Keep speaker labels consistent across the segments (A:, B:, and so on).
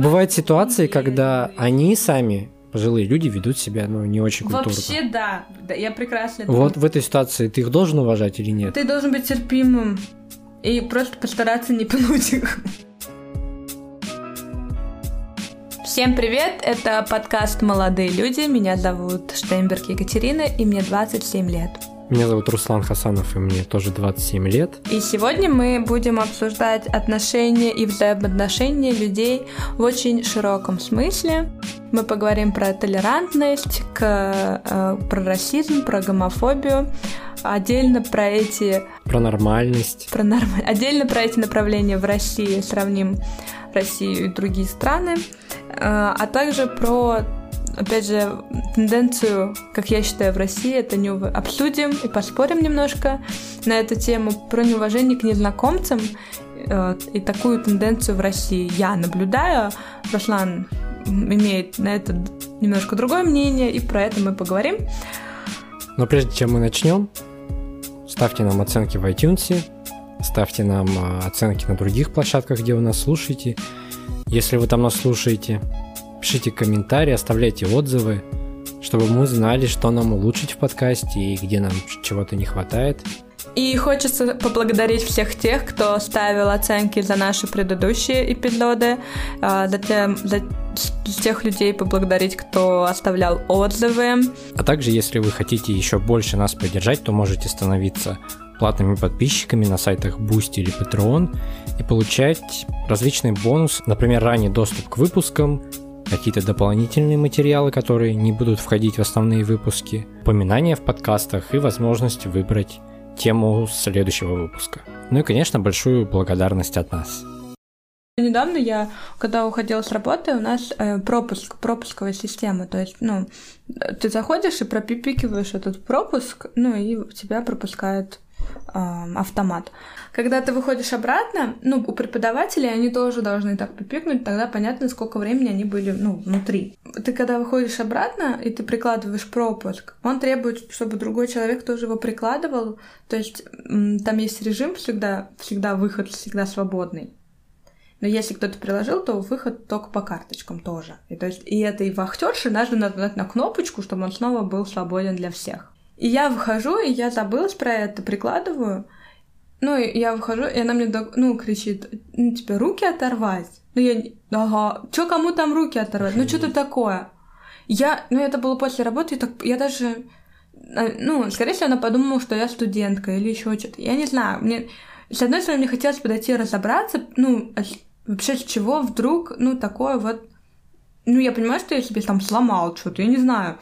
A: Бывают ситуации, когда они сами пожилые люди ведут себя, ну, не очень культурно.
B: Вообще, да. да я прекрасно это
A: Вот в этой ситуации ты их должен уважать или нет?
B: Ты должен быть терпимым и просто постараться не пнуть их. Всем привет, это подкаст «Молодые люди», меня зовут Штейнберг Екатерина, и мне 27 лет.
A: Меня зовут Руслан Хасанов, и мне тоже 27 лет.
B: И сегодня мы будем обсуждать отношения и взаимоотношения людей в очень широком смысле. Мы поговорим про толерантность, к, э, про расизм, про гомофобию, отдельно про эти...
A: Про нормальность.
B: Про норм... Отдельно про эти направления в России, сравним Россию и другие страны, э, а также про опять же, тенденцию, как я считаю, в России, это не обсудим и поспорим немножко на эту тему про неуважение к незнакомцам э, и такую тенденцию в России я наблюдаю. Руслан имеет на это немножко другое мнение, и про это мы поговорим.
A: Но прежде чем мы начнем, ставьте нам оценки в iTunes, ставьте нам э, оценки на других площадках, где вы нас слушаете. Если вы там нас слушаете, Пишите комментарии, оставляйте отзывы, чтобы мы знали, что нам улучшить в подкасте и где нам чего-то не хватает.
B: И хочется поблагодарить всех тех, кто ставил оценки за наши предыдущие эпизоды, затем за тех людей поблагодарить, кто оставлял отзывы.
A: А также, если вы хотите еще больше нас поддержать, то можете становиться платными подписчиками на сайтах Boosty или Patreon и получать различные бонусы, например, ранний доступ к выпускам, какие-то дополнительные материалы, которые не будут входить в основные выпуски, упоминания в подкастах и возможность выбрать тему следующего выпуска. Ну и, конечно, большую благодарность от нас.
B: Недавно я, когда уходила с работы, у нас э, пропуск, пропусковая система. То есть, ну, ты заходишь и пропипикиваешь этот пропуск, ну, и тебя пропускает автомат. Когда ты выходишь обратно, ну, у преподавателей они тоже должны так пипикнуть, тогда понятно, сколько времени они были, ну, внутри. Ты когда выходишь обратно, и ты прикладываешь пропуск, он требует, чтобы другой человек тоже его прикладывал, то есть там есть режим всегда, всегда выход, всегда свободный. Но если кто-то приложил, то выход только по карточкам тоже. И, то есть, и этой вахтерши надо нажать на кнопочку, чтобы он снова был свободен для всех. И я выхожу, и я забылась про это, прикладываю. Ну, и я выхожу, и она мне, ну, кричит, ну, тебе руки оторвать? Ну, я, ага, чё, кому там руки оторвать? Ну, что-то такое. Я, ну, это было после работы, и так, я даже, а, ну, скорее всего, она подумала, что я студентка или еще что-то. Я не знаю, мне, с одной стороны, мне хотелось подойти разобраться, ну, а вообще с чего вдруг, ну, такое вот, ну, я понимаю, что я себе там сломал что-то, я не знаю.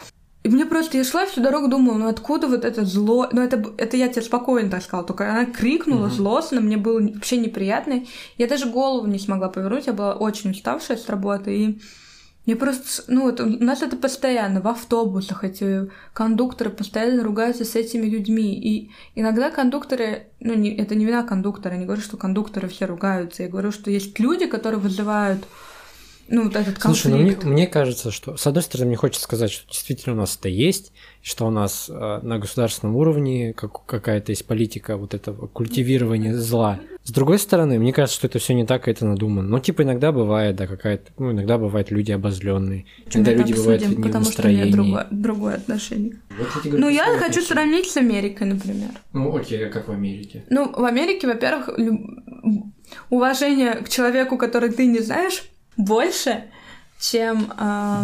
B: И мне просто, я шла всю дорогу, думала, ну откуда вот это зло, ну это, это я тебе спокойно так сказала, только она крикнула uh-huh. злостно, мне было вообще неприятно. Я даже голову не смогла повернуть, я была очень уставшая с работы, и я просто, ну, вот у нас это постоянно, в автобусах эти кондукторы постоянно ругаются с этими людьми. И иногда кондукторы, ну, не, это не вина кондуктора, я не говорю, что кондукторы все ругаются, я говорю, что есть люди, которые вызывают ну, вот этот конфликт.
A: Слушай, ну мне, мне кажется, что, с одной стороны, мне хочется сказать, что действительно у нас это есть, что у нас э, на государственном уровне как, какая-то есть политика вот этого культивирования зла. С другой стороны, мне кажется, что это все не так, это надумано. Ну, типа, иногда бывает, да, какая-то, ну, иногда бывают люди обозленные, иногда люди бывают не потому в настроении.
B: Что у меня другое, другое отношение. Вот говорю, ну, я хочу отношения. сравнить с Америкой, например.
A: Ну, окей, а как в Америке?
B: Ну, в Америке, во-первых, уважение к человеку, который ты не знаешь, больше, чем, э,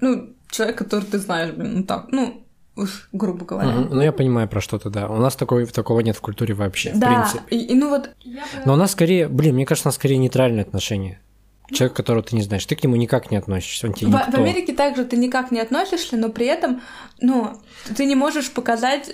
B: ну, человек, который ты знаешь, блин, ну так, ну, уж грубо говоря.
A: Угу. Ну, я понимаю про что-то, да. У нас такой, такого нет в культуре вообще, да, в принципе.
B: И, и ну вот...
A: Но у нас скорее, блин, мне кажется, у нас скорее нейтральные отношения. Человек, которого ты не знаешь, ты к нему никак не относишься, он тебе в,
B: никто. В Америке также ты никак не относишься, но при этом, ну, ты не можешь показать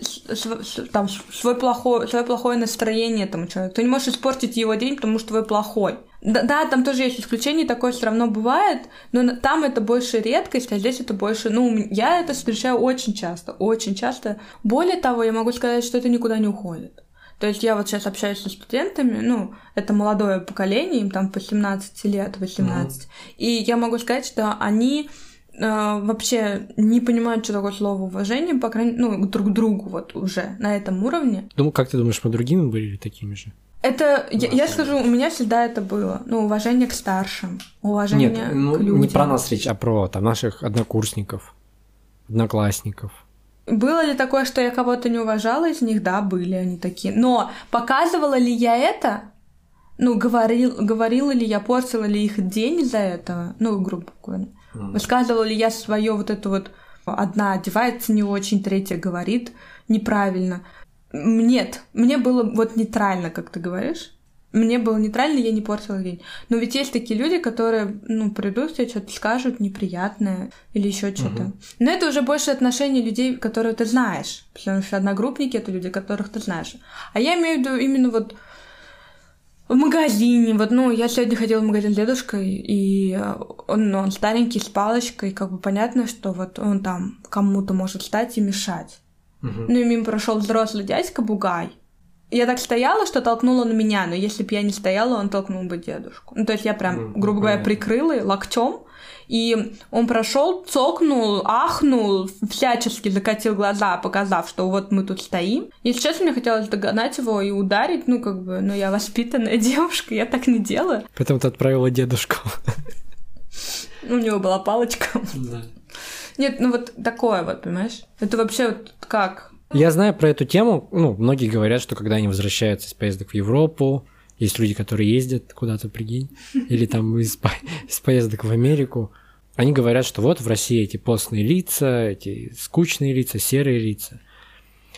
B: там, свой плохой, свое плохое настроение этому человеку. Ты не можешь испортить его день, потому что твой плохой. Да, да, там тоже есть исключения, такое все равно бывает, но там это больше редкость, а здесь это больше, ну, я это встречаю очень часто, очень часто. Более того, я могу сказать, что это никуда не уходит. То есть я вот сейчас общаюсь со студентами, ну, это молодое поколение, им там по 17 лет, 18. Mm-hmm. И я могу сказать, что они э, вообще не понимают, что такое слово уважение, по крайней мере, ну, друг к другу вот уже на этом уровне.
A: Думаю, как ты думаешь, мы другими были такими же?
B: Это, я, я скажу, у меня всегда это было. Ну, уважение к старшим, уважение
A: Нет, ну,
B: к людям.
A: не про нас речь, а про там, наших однокурсников, одноклассников.
B: Было ли такое, что я кого-то не уважала из них? Да, были они такие. Но показывала ли я это? Ну, говорил, говорила ли я, портила ли их день из-за этого? Ну, грубо говоря.
A: Mm.
B: Высказывала ли я свое вот это вот одна одевается не очень, третья говорит неправильно. Нет, мне было вот нейтрально, как ты говоришь. Мне было нейтрально, я не портила день. Но ведь есть такие люди, которые, ну, придут, тебе что-то скажут неприятное или еще что-то.
A: Мгм.
B: Но это уже больше отношения людей, которые ты знаешь. Потому что одногруппники это люди, которых ты знаешь. А я имею в виду именно вот в магазине. Вот, ну, я сегодня ходила в магазин с дедушкой, и он, ну, он старенький, с палочкой, как бы понятно, что вот он там кому-то может стать и мешать.
A: Мгм.
B: Ну и мимо прошел взрослый дядька Бугай. Я так стояла, что толкнула на меня, но если бы я не стояла, он толкнул бы дедушку. Ну, то есть я прям, грубо говоря, прикрыла локтем, и он прошел, цокнул, ахнул, всячески закатил глаза, показав, что вот мы тут стоим. Если честно, мне хотелось догнать его и ударить, ну, как бы, ну, я воспитанная девушка, я так не делаю.
A: Поэтому ты отправила дедушку.
B: У него была палочка.
A: Да.
B: Нет, ну вот такое вот, понимаешь? Это вообще вот как?
A: Я знаю про эту тему, ну, многие говорят, что когда они возвращаются из поездок в Европу, есть люди, которые ездят куда-то, прикинь, или там из, по- из поездок в Америку, они говорят, что вот в России эти постные лица, эти скучные лица, серые лица.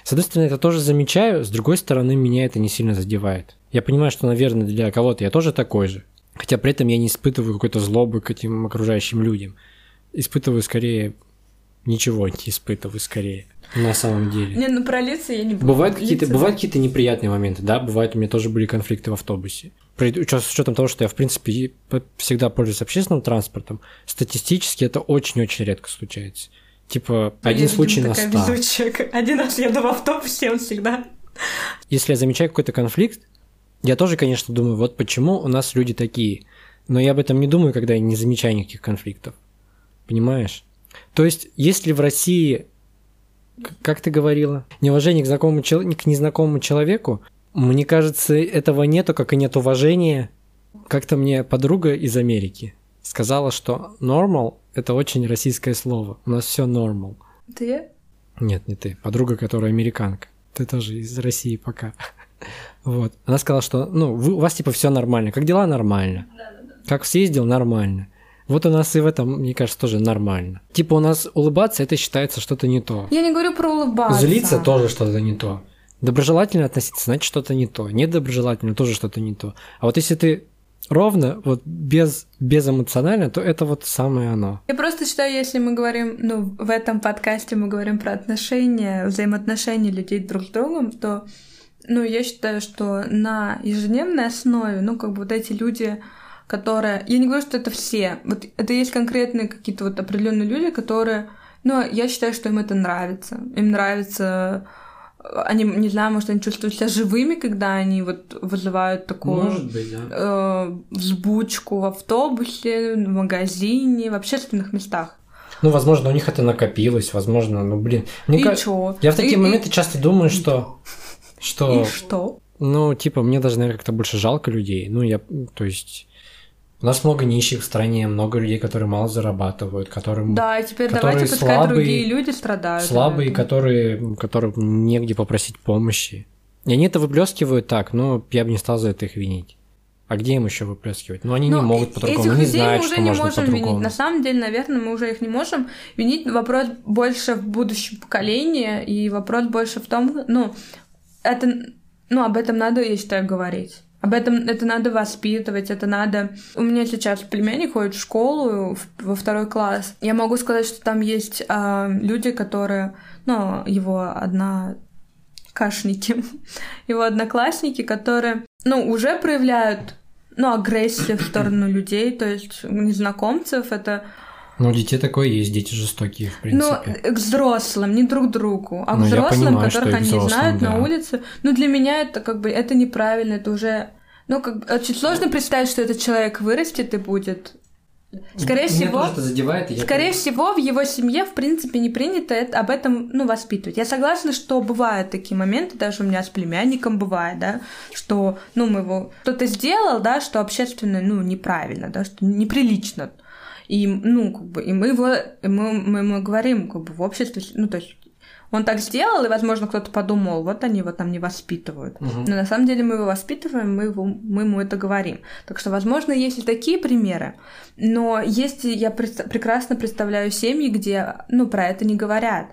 A: С одной стороны, это тоже замечаю, с другой стороны, меня это не сильно задевает. Я понимаю, что, наверное, для кого-то я тоже такой же, хотя при этом я не испытываю какой-то злобы к этим окружающим людям. Испытываю скорее... Ничего не испытываю скорее, на самом деле.
B: Не, ну про лица я не буду.
A: Бывают какие-то,
B: Лица-
A: бывают какие-то неприятные моменты, да, бывают, у меня тоже были конфликты в автобусе. При с учетом того, что я, в принципе, всегда пользуюсь общественным транспортом, статистически это очень-очень редко случается. Типа,
B: Я,
A: один
B: видимо,
A: случай на
B: такая
A: ста.
B: везучая. Один раз еду в автобусе, он всегда...
A: Если я замечаю какой-то конфликт, я тоже, конечно, думаю, вот почему у нас люди такие. Но я об этом не думаю, когда я не замечаю никаких конфликтов. Понимаешь? То есть, если в России, как ты говорила, неуважение к, знакомому, к незнакомому человеку, мне кажется, этого нету, как и нет уважения. Как-то мне подруга из Америки сказала, что normal – это очень российское слово. У нас все normal.
B: Это я?
A: Нет, не ты. Подруга, которая американка. Ты тоже из России пока. Вот. Она сказала, что ну, вы, у вас типа все нормально. Как дела нормально? Как съездил нормально. Вот у нас и в этом, мне кажется, тоже нормально. Типа у нас улыбаться это считается что-то не то.
B: Я не говорю про улыбаться.
A: Злиться тоже что-то не то. Доброжелательно относиться, значит что-то не то. Недоброжелательно тоже что-то не то. А вот если ты ровно, вот без, безэмоционально, то это вот самое оно.
B: Я просто считаю, если мы говорим, ну, в этом подкасте мы говорим про отношения, взаимоотношения людей друг с другом, то, ну, я считаю, что на ежедневной основе, ну, как бы вот эти люди, которые... Я не говорю, что это все. Вот это есть конкретные какие-то вот определенные люди, которые... Ну, я считаю, что им это нравится. Им нравится... Они, не знаю, может, они чувствуют себя живыми, когда они вот вызывают такую
A: быть, да.
B: э, взбучку в автобусе, в магазине, в общественных местах.
A: Ну, возможно, у них это накопилось, возможно, ну, блин. Мне
B: и
A: ка-
B: чё?
A: Я в такие
B: И-
A: моменты часто думаю, что... Что...
B: И что?
A: Ну, типа, мне даже, наверное, как-то больше жалко людей. Ну, я... То есть... У нас много нищих в стране, много людей, которые мало зарабатывают, которым
B: Да, и теперь
A: которые
B: давайте пускай
A: слабые-
B: другие люди страдают.
A: слабые, которые, которым негде попросить помощи. И они это выплескивают так, но я бы не стал за это их винить. А где им еще выплескивать? Ну, они
B: Ну,
A: не могут по-другому,
B: этих
A: не знают,
B: мы уже
A: что
B: не
A: можно
B: можем
A: по-другому.
B: винить. На самом деле, наверное, мы уже их не можем винить. Вопрос больше в будущем поколении, и вопрос больше в том, ну, это, ну, об этом надо, я считаю, говорить. Об этом это надо воспитывать, это надо... У меня сейчас племянник ходит в школу во второй класс. Я могу сказать, что там есть а, люди, которые... Ну, его одна кашники, его одноклассники, которые, ну, уже проявляют, ну, агрессию в сторону людей, то есть незнакомцев, это,
A: Ну, у детей такое есть, дети жестокие, в
B: ну,
A: принципе.
B: к взрослым, не друг другу, а к
A: Ну,
B: взрослым,
A: понимаю,
B: которых они
A: взрослым,
B: знают
A: да.
B: на улице. Ну, для меня это как бы, это неправильно, это уже, ну, как бы, очень сложно представить, что этот человек вырастет и будет Скорее
A: Меня
B: всего,
A: тоже задевает, я
B: Скорее
A: понимаю.
B: всего, в его семье, в принципе, не принято это- об этом, ну, воспитывать. Я согласна, что бывают такие моменты, даже у меня с племянником бывает, да, что, ну, мы его кто-то сделал, да, что общественно, ну, неправильно, да, что неприлично. И, ну, как бы, и мы его, мы, мы ему говорим, как бы, в обществе, ну, то есть, он так сделал, и, возможно, кто-то подумал, вот они его там не воспитывают.
A: Мгм.
B: Но на самом деле мы его воспитываем, мы, его, мы ему это говорим. Так что, возможно, есть и такие примеры, но есть, я пред- прекрасно представляю семьи, где, ну, про это не говорят,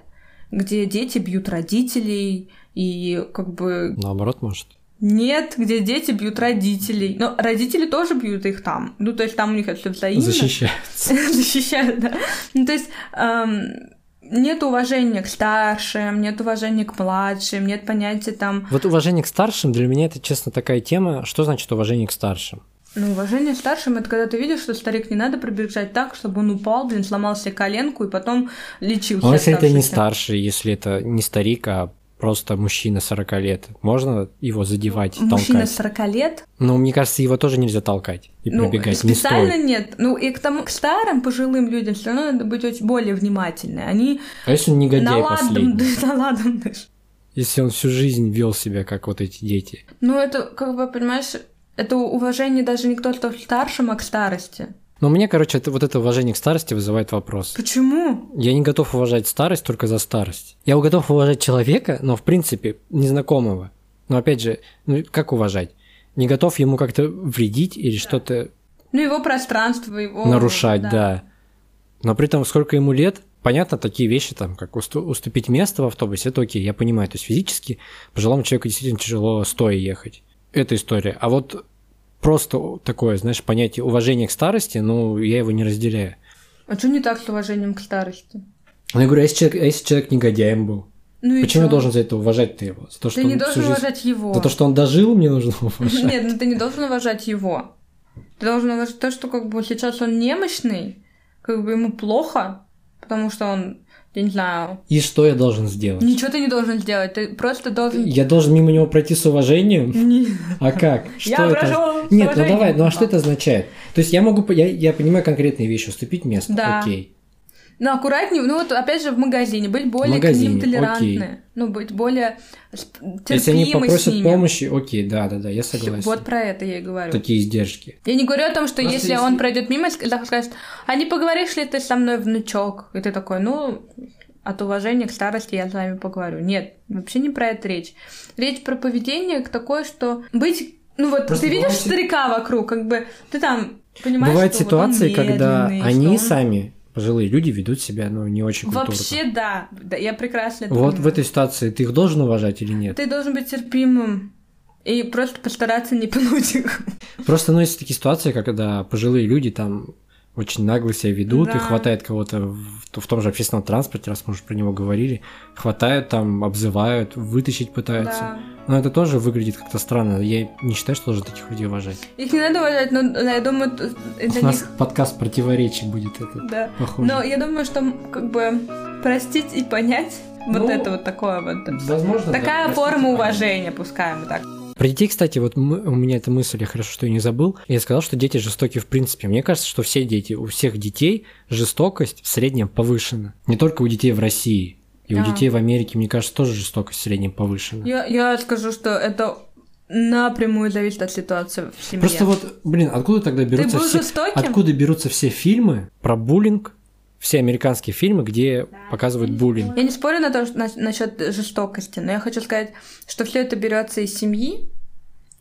B: где дети бьют родителей, и как бы
A: Наоборот, может.
B: Нет, где дети бьют родителей. Но родители тоже бьют их там. Ну, то есть там у них это все взаимно.
A: Защищается.
B: Защищают, да. Ну, то есть эм, нет уважения к старшим, нет уважения к младшим, нет понятия там...
A: Вот уважение к старшим для меня это, честно, такая тема. Что значит уважение к старшим?
B: Ну, уважение к старшим — это когда ты видишь, что старик не надо пробежать так, чтобы он упал, блин, сломал себе коленку и потом лечился.
A: А если это не старший, если это не старик, а просто мужчина 40 лет, можно его задевать,
B: Мужчина
A: толкать?
B: 40 лет,
A: Но мне кажется, его тоже нельзя толкать и
B: ну,
A: пробегать. Не
B: специально
A: стоит.
B: нет. Ну, и к тому, к старым пожилым людям все равно надо быть очень более внимательны. Они
A: А если он негодяй
B: наладом дышат.
A: Если он всю жизнь вел себя, как вот эти дети.
B: Ну, это, как бы, понимаешь, это уважение даже не к только старшим, а к старости.
A: Но мне, короче, это, вот это уважение к старости вызывает вопрос.
B: Почему?
A: Я не готов уважать старость только за старость. Я готов уважать человека, но в принципе незнакомого. Но опять же, ну как уважать? Не готов ему как-то вредить или что-то
B: Ну, его пространство, его...
A: нарушать, да. Но при этом сколько ему лет, понятно, такие вещи, там, как усту- уступить место в автобусе, это окей, я понимаю. То есть физически пожилому человеку действительно тяжело стоя ехать. Это история. А вот просто такое, знаешь, понятие уважения к старости, ну, я его не разделяю.
B: А что не так с уважением к старости?
A: Но я говорю, а если человек, а если человек негодяем был?
B: Ну
A: Почему я должен за это уважать-то его? За то, что
B: Ты не
A: он
B: должен
A: жизнь-
B: уважать его.
A: За то, что он дожил, мне нужно уважать.
B: Нет, ну ты не должен уважать его. Ты должен уважать то, что как бы сейчас он немощный, как бы ему плохо, потому что он, я не знаю,
A: И что я должен сделать?
B: ничего ты не должен сделать, ты просто должен...
A: Я должен мимо него пройти с уважением?
B: Не-
A: А как? Что
B: Я
A: это?
B: прошу с
A: Нет, ну давай, ну а что это означает? То есть я могу, я, я понимаю конкретные вещи, уступить место,
B: Да.
A: окей.
B: Ну, аккуратнее, ну вот опять же в магазине, быть более
A: магазине,
B: к ним толерантны,
A: окей.
B: ну, быть более сп-
A: Если они
B: терпимы с
A: попросят
B: ними.
A: помощи, окей, да, да, да, я согласен.
B: Вот про это я и говорю.
A: Такие издержки.
B: Я не говорю о том, что
A: Просто
B: если,
A: если-
B: он пройдет мимо, скажет, а не поговоришь ли ты со мной, внучок? И ты такой, ну, от уважения к старости я с вами поговорю. Нет, вообще не про это речь. Речь про поведение такое, что быть... Ну вот,
A: Просто
B: ты видишь
A: бывает-
B: старика вокруг, как бы, ты там понимаешь,
A: Бывают
B: что вот он
A: ситуации, когда
B: медленный,
A: они
B: он-
A: сами, пожилые люди, ведут себя, ну, не очень культурно.
B: Вообще да, да, я прекрасно это
A: Вот в этой ситуации ты их должен уважать или нет?
B: Ты должен быть терпимым и просто постараться не пнуть их.
A: Просто, ну, есть такие ситуации, когда пожилые люди там очень нагло себя ведут и
B: Да.
A: хватает кого-то в, в том же общественном транспорте, раз мы уже про него говорили, хватают там, обзывают, вытащить пытаются.
B: Да.
A: Но это тоже выглядит как-то странно. Я не считаю, что должен таких людей уважать.
B: Их не надо уважать, но я думаю, т-
A: У нас
B: них...
A: подкаст противоречий будет этот,
B: Да.
A: похоже.
B: Но я думаю, что как бы простить и понять вот
A: Ну,
B: это вот такое вот.
A: Возможно, да,
B: Такая
A: простите,
B: форма уважения, пускай мы так.
A: Про детей, кстати, вот мы- у меня эта мысль, я хорошо, что я не забыл. Я сказал, что дети жестоки в принципе. Мне кажется, что все дети, у всех детей жестокость в среднем повышена. Не только у детей в России. И у
B: А.
A: детей в Америке, мне кажется, тоже жестокость в среднем повышена.
B: Я, я скажу, что это напрямую зависит от ситуации в семье.
A: Просто вот, блин, откуда тогда берутся все...
B: жестоким?
A: Откуда берутся все фильмы про буллинг, все американские фильмы, где показывают буллинг?
B: Я не спорю на то, что, на- насчет жестокости, но я хочу сказать, что все это берется из семьи,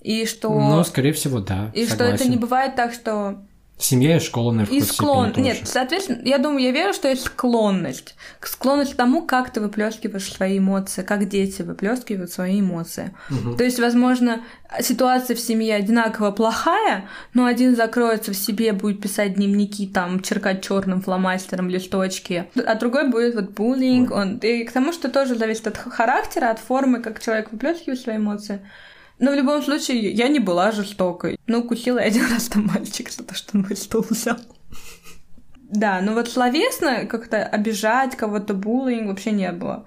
B: и что,
A: Ну, скорее всего, да.
B: и что
A: согласен.
B: это не бывает так, что
A: Семья и школа, наверное,
B: И склон... Нет, соответственно, я думаю, я верю, что есть склонность. Склонность к тому, как ты выплескиваешь свои эмоции, как дети выплескивают свои эмоции.
A: Мгм.
B: То есть, возможно, ситуация в семье одинаково плохая, но один закроется в себе, будет писать дневники, там, черкать черным фломастером листочки, а другой будет вот буллинг. Он... И к тому, что тоже зависит от характера, от формы, как человек выплескивает свои эмоции. Но в любом случае, я не была жестокой. Ну, укусила я один раз там мальчик за то, что он мой стол взял. Да, но вот словесно как-то обижать кого-то, буллинг вообще не было.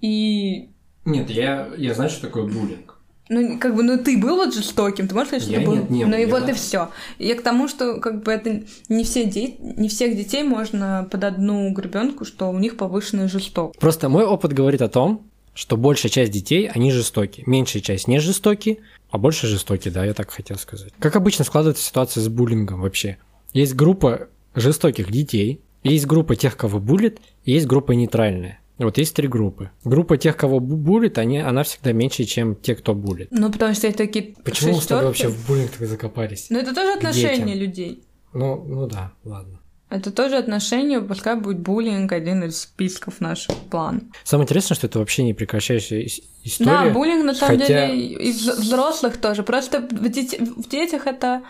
B: И
A: Нет, я, я знаю, что такое буллинг.
B: ну, как бы, ну, ты был вот жестоким, ты можешь сказать, что
A: Я
B: ты был.
A: нет, не
B: ну,
A: был,
B: и вот
A: да.
B: и все. Я к тому, что, как бы, это не все дети, не всех детей можно под одну гребенку, что у них повышенная жестокость.
A: Просто мой опыт говорит о том, что большая часть детей, они жестоки. Меньшая часть не жестоки, а больше жестоки, да, я так хотел сказать. Как обычно складывается ситуация с буллингом вообще. Есть группа жестоких детей, есть группа тех, кого булит, и есть группа нейтральная. Вот есть три группы. Группа тех, кого бу- булит, они, она всегда меньше, чем те, кто булит.
B: Ну, потому что это такие
A: Почему мы с тобой
B: шестерки.
A: вообще в буллинг так закопались?
B: Ну, это тоже отношения
A: детям.
B: людей.
A: Ну, ну да, ладно.
B: Это тоже отношения, пускай будет буллинг один из списков наших планов.
A: Самое интересное, что это вообще не прекращающая ис- история.
B: Да, буллинг на самом
A: хотя-
B: деле и вз- взрослых тоже. Просто в, дете- в детях это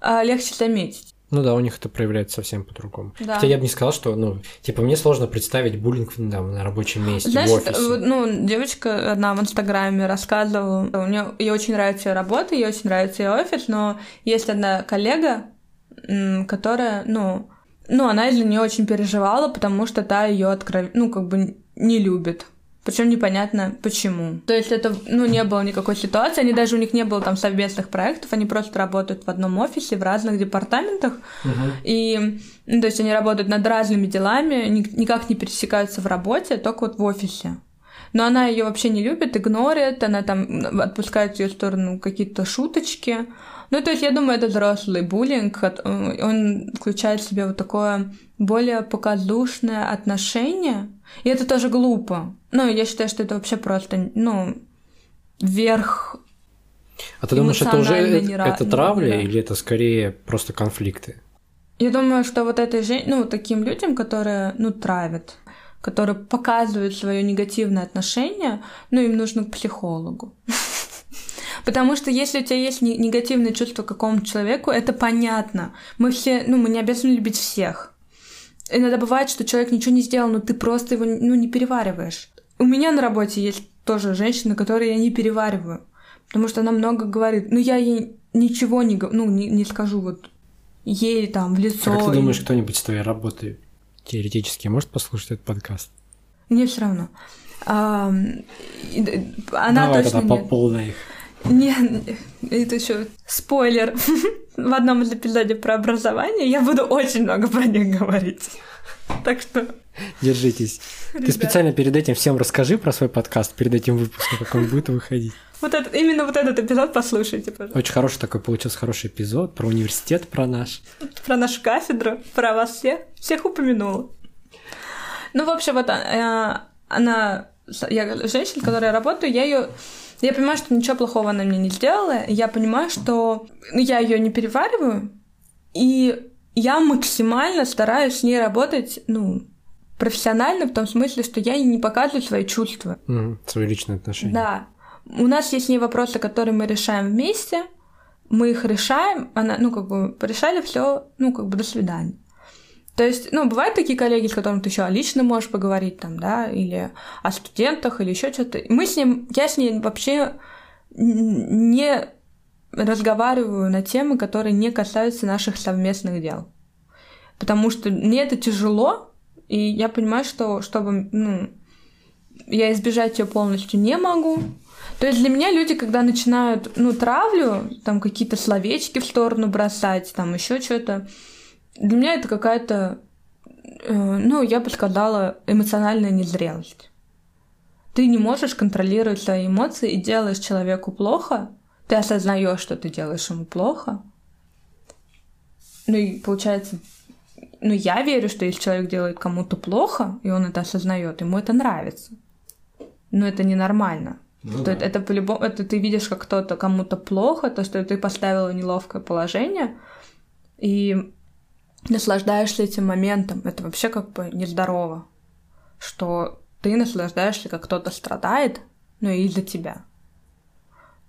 B: а, легче заметить.
A: Ну да, у них это проявляется совсем по-другому.
B: Да.
A: Хотя я бы не сказал, что, ну, типа, мне сложно представить буллинг ну, там, на рабочем месте,
B: Знаешь,
A: в офисе.
B: вот, ну, девочка одна в Инстаграме рассказывала, у нее ей очень нравится ее работа, ей очень нравится ее офис, но есть одна коллега, которая, ну, ну, она из-за нее очень переживала, потому что та ее откров... ну, как бы не любит. Причем непонятно почему. То есть это, ну, не было никакой ситуации, они даже у них не было там совместных проектов, они просто работают в одном офисе, в разных департаментах,
A: Мгм.
B: и, ну, то есть они работают над разными делами, ни- никак не пересекаются в работе, только вот в офисе. Но она ее вообще не любит, игнорит, она там отпускает в ее сторону какие-то шуточки. Ну, то есть, я думаю, это взрослый буллинг. э, Он включает в себя вот такое более показушное отношение. И это тоже глупо. Ну, я считаю, что это вообще просто, ну, верх
A: А ты думаешь, это уже
B: эмоционально
A: э-
B: не ра-
A: это травля
B: да.
A: или это скорее просто конфликты?
B: Я думаю, что вот этой же, ну, таким людям, которые, ну, травят, которые показывают свое негативное отношение, ну, им нужно к психологу. Потому что если у тебя есть не- негативное чувство к какому-то человеку, это понятно. Мы все, ну, мы не обязаны любить всех. Иногда бывает, что человек ничего не сделал, но ты просто его, ну, не перевариваешь. У меня на работе есть тоже женщина, которую я не перевариваю. Потому что она много говорит. Ну, я ей ничего не, ну, не, не скажу вот ей там в лицо.
A: А как ты думаешь, кто-нибудь с твоей работы теоретически может послушать этот подкаст?
B: Мне все равно. Д- она
A: Давай
B: точно
A: тогда по полной.
B: Не, это еще спойлер. В одном из эпизодов про образование я буду очень много про них говорить. Так что,
A: Держитесь. Ты
B: ребят,
A: специально перед этим всем расскажи про свой подкаст, перед этим выпуском, как он будет выходить.
B: вот этот, именно вот этот эпизод послушайте, пожалуйста.
A: Очень хороший такой получился хороший эпизод про университет, про наш.
B: Про нашу кафедру, про вас всех. Всех упомянула. Ну, в общем, вот э, она... Я женщина, с которой я работаю, я ее... Я понимаю, что ничего плохого она мне не сделала. Я понимаю, что ну, я ее не перевариваю. И я максимально стараюсь с ней работать, ну, профессионально, в том смысле, что я не показываю свои чувства.
A: Мгм, Свои личные отношения.
B: Да. У нас есть с ней вопросы, которые мы решаем вместе. Мы их решаем. Она, ну, как бы, порешали все, ну, как бы, до свидания. То есть, ну, бывают такие коллеги, с которыми ты еще лично можешь поговорить, там, да, или о студентах, или еще что-то. Мы с ним, я с ней вообще не разговариваю на темы, которые не касаются наших совместных дел. Потому что мне это тяжело, и я понимаю, что чтобы, ну, я избежать ее полностью не могу. То есть для меня люди, когда начинают, ну, травлю, там какие-то словечки в сторону бросать, там еще что-то, для меня это какая-то, э, ну, я бы сказала, эмоциональная незрелость. Ты не можешь контролировать свои эмоции и делаешь человеку плохо, ты осознаешь, что ты делаешь ему плохо. Ну и получается, ну я верю, что если человек делает кому-то плохо, и он это осознает, ему это нравится. Но это ненормально.
A: Ну
B: То
A: да.
B: это по-любому, это ты видишь, как кто-то кому-то плохо, то, что ты поставила неловкое положение, и наслаждаешься этим моментом. Это вообще как бы нездорово, что ты наслаждаешься, как кто-то страдает, но и из-за тебя.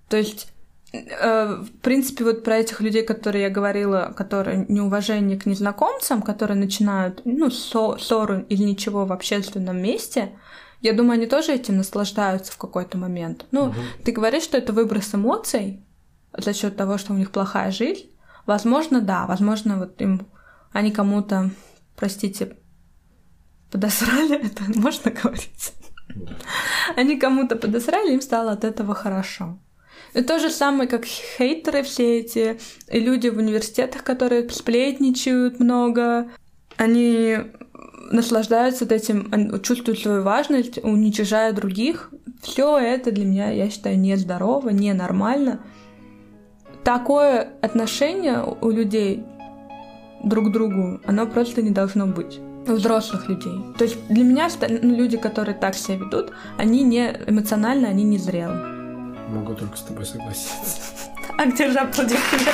B: То есть, в принципе, вот про этих людей, которые я говорила, которые неуважение к незнакомцам, которые начинают, ну, ссо- ссору или ничего в общественном месте, я думаю, они тоже этим наслаждаются в какой-то момент. Ну,
A: Мгм.
B: ты говоришь, что это выброс эмоций за счет того, что у них плохая жизнь. Возможно, да, возможно, вот им они кому-то, простите, подосрали, это можно говорить. Они кому-то подосрали, им стало от этого хорошо. И то же самое, как хейтеры все эти, и люди в университетах, которые сплетничают много, они наслаждаются этим, чувствуют свою важность, уничижая других. Все это для меня, я считаю, нездорово, ненормально. Такое отношение у людей друг к другу, оно просто не должно быть у взрослых людей. То есть для меня ну, люди, которые так себя ведут, они не эмоционально, они не зрелы.
A: Могу только с тобой согласиться.
B: А где же аплодисменты?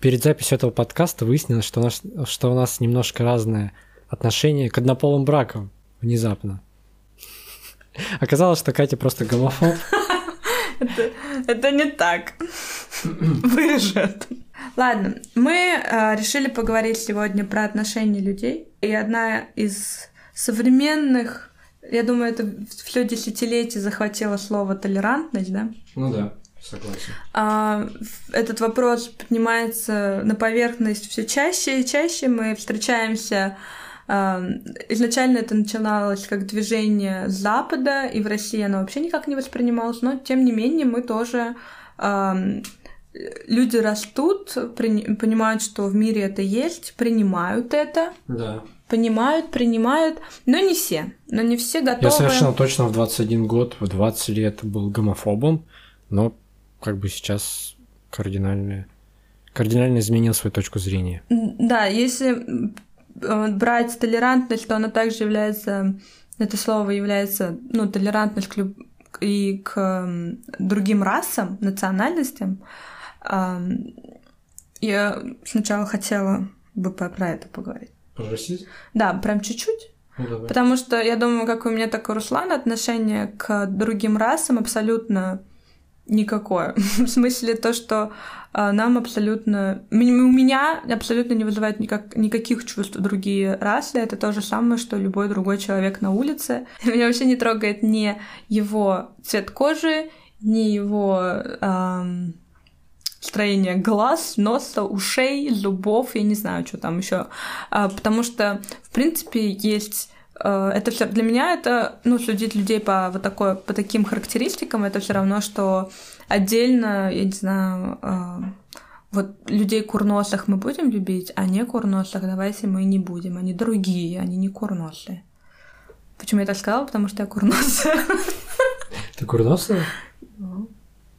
A: Перед записью этого подкаста выяснилось, что у нас, что у нас немножко разное отношение к однополым бракам внезапно. Оказалось, что Катя просто гомофоб.
B: Это, это не так. Вырежет. Ладно, мы э, решили поговорить сегодня про отношения людей. И одна из современных, я думаю, это все десятилетие захватило слово толерантность, да?
A: Ну да. Согласен.
B: А, этот вопрос поднимается на поверхность все чаще и чаще. Мы встречаемся а, Изначально это начиналось как движение Запада, и в России оно вообще никак не воспринималось, но тем не менее мы тоже люди растут, понимают, что в мире это есть, принимают это.
A: Да.
B: Понимают, принимают, но не все. Но не все готовы.
A: Я совершенно точно в 21 год, в 20 лет был гомофобом, но как бы сейчас кардинально, кардинально изменил свою точку зрения.
B: Да, если э, брать толерантность, то она также является, это слово является, ну, толерантность к люб... и к другим расам, национальностям, я сначала хотела бы про это поговорить.
A: Про расизм?
B: Да, прям чуть-чуть. Ну, Потому что я думаю, как у меня, так и у Руслана отношение к другим расам абсолютно никакое. В смысле то, что а, нам абсолютно... У меня абсолютно не вызывает никак... никаких чувств другие расы. Это то же самое, что любой другой человек на улице. Меня вообще не трогает ни его цвет кожи, ни его... Эм строение глаз, носа, ушей, зубов, я не знаю, что там еще. А, потому что, в принципе, есть э, это все для меня это ну судить людей по вот такой по таким характеристикам это все равно что отдельно я не знаю э, вот людей курносых мы будем любить а не курносых давайте мы не будем. Они другие они не курносые. Почему я так сказала? Потому что я курносая.
A: Ты курносая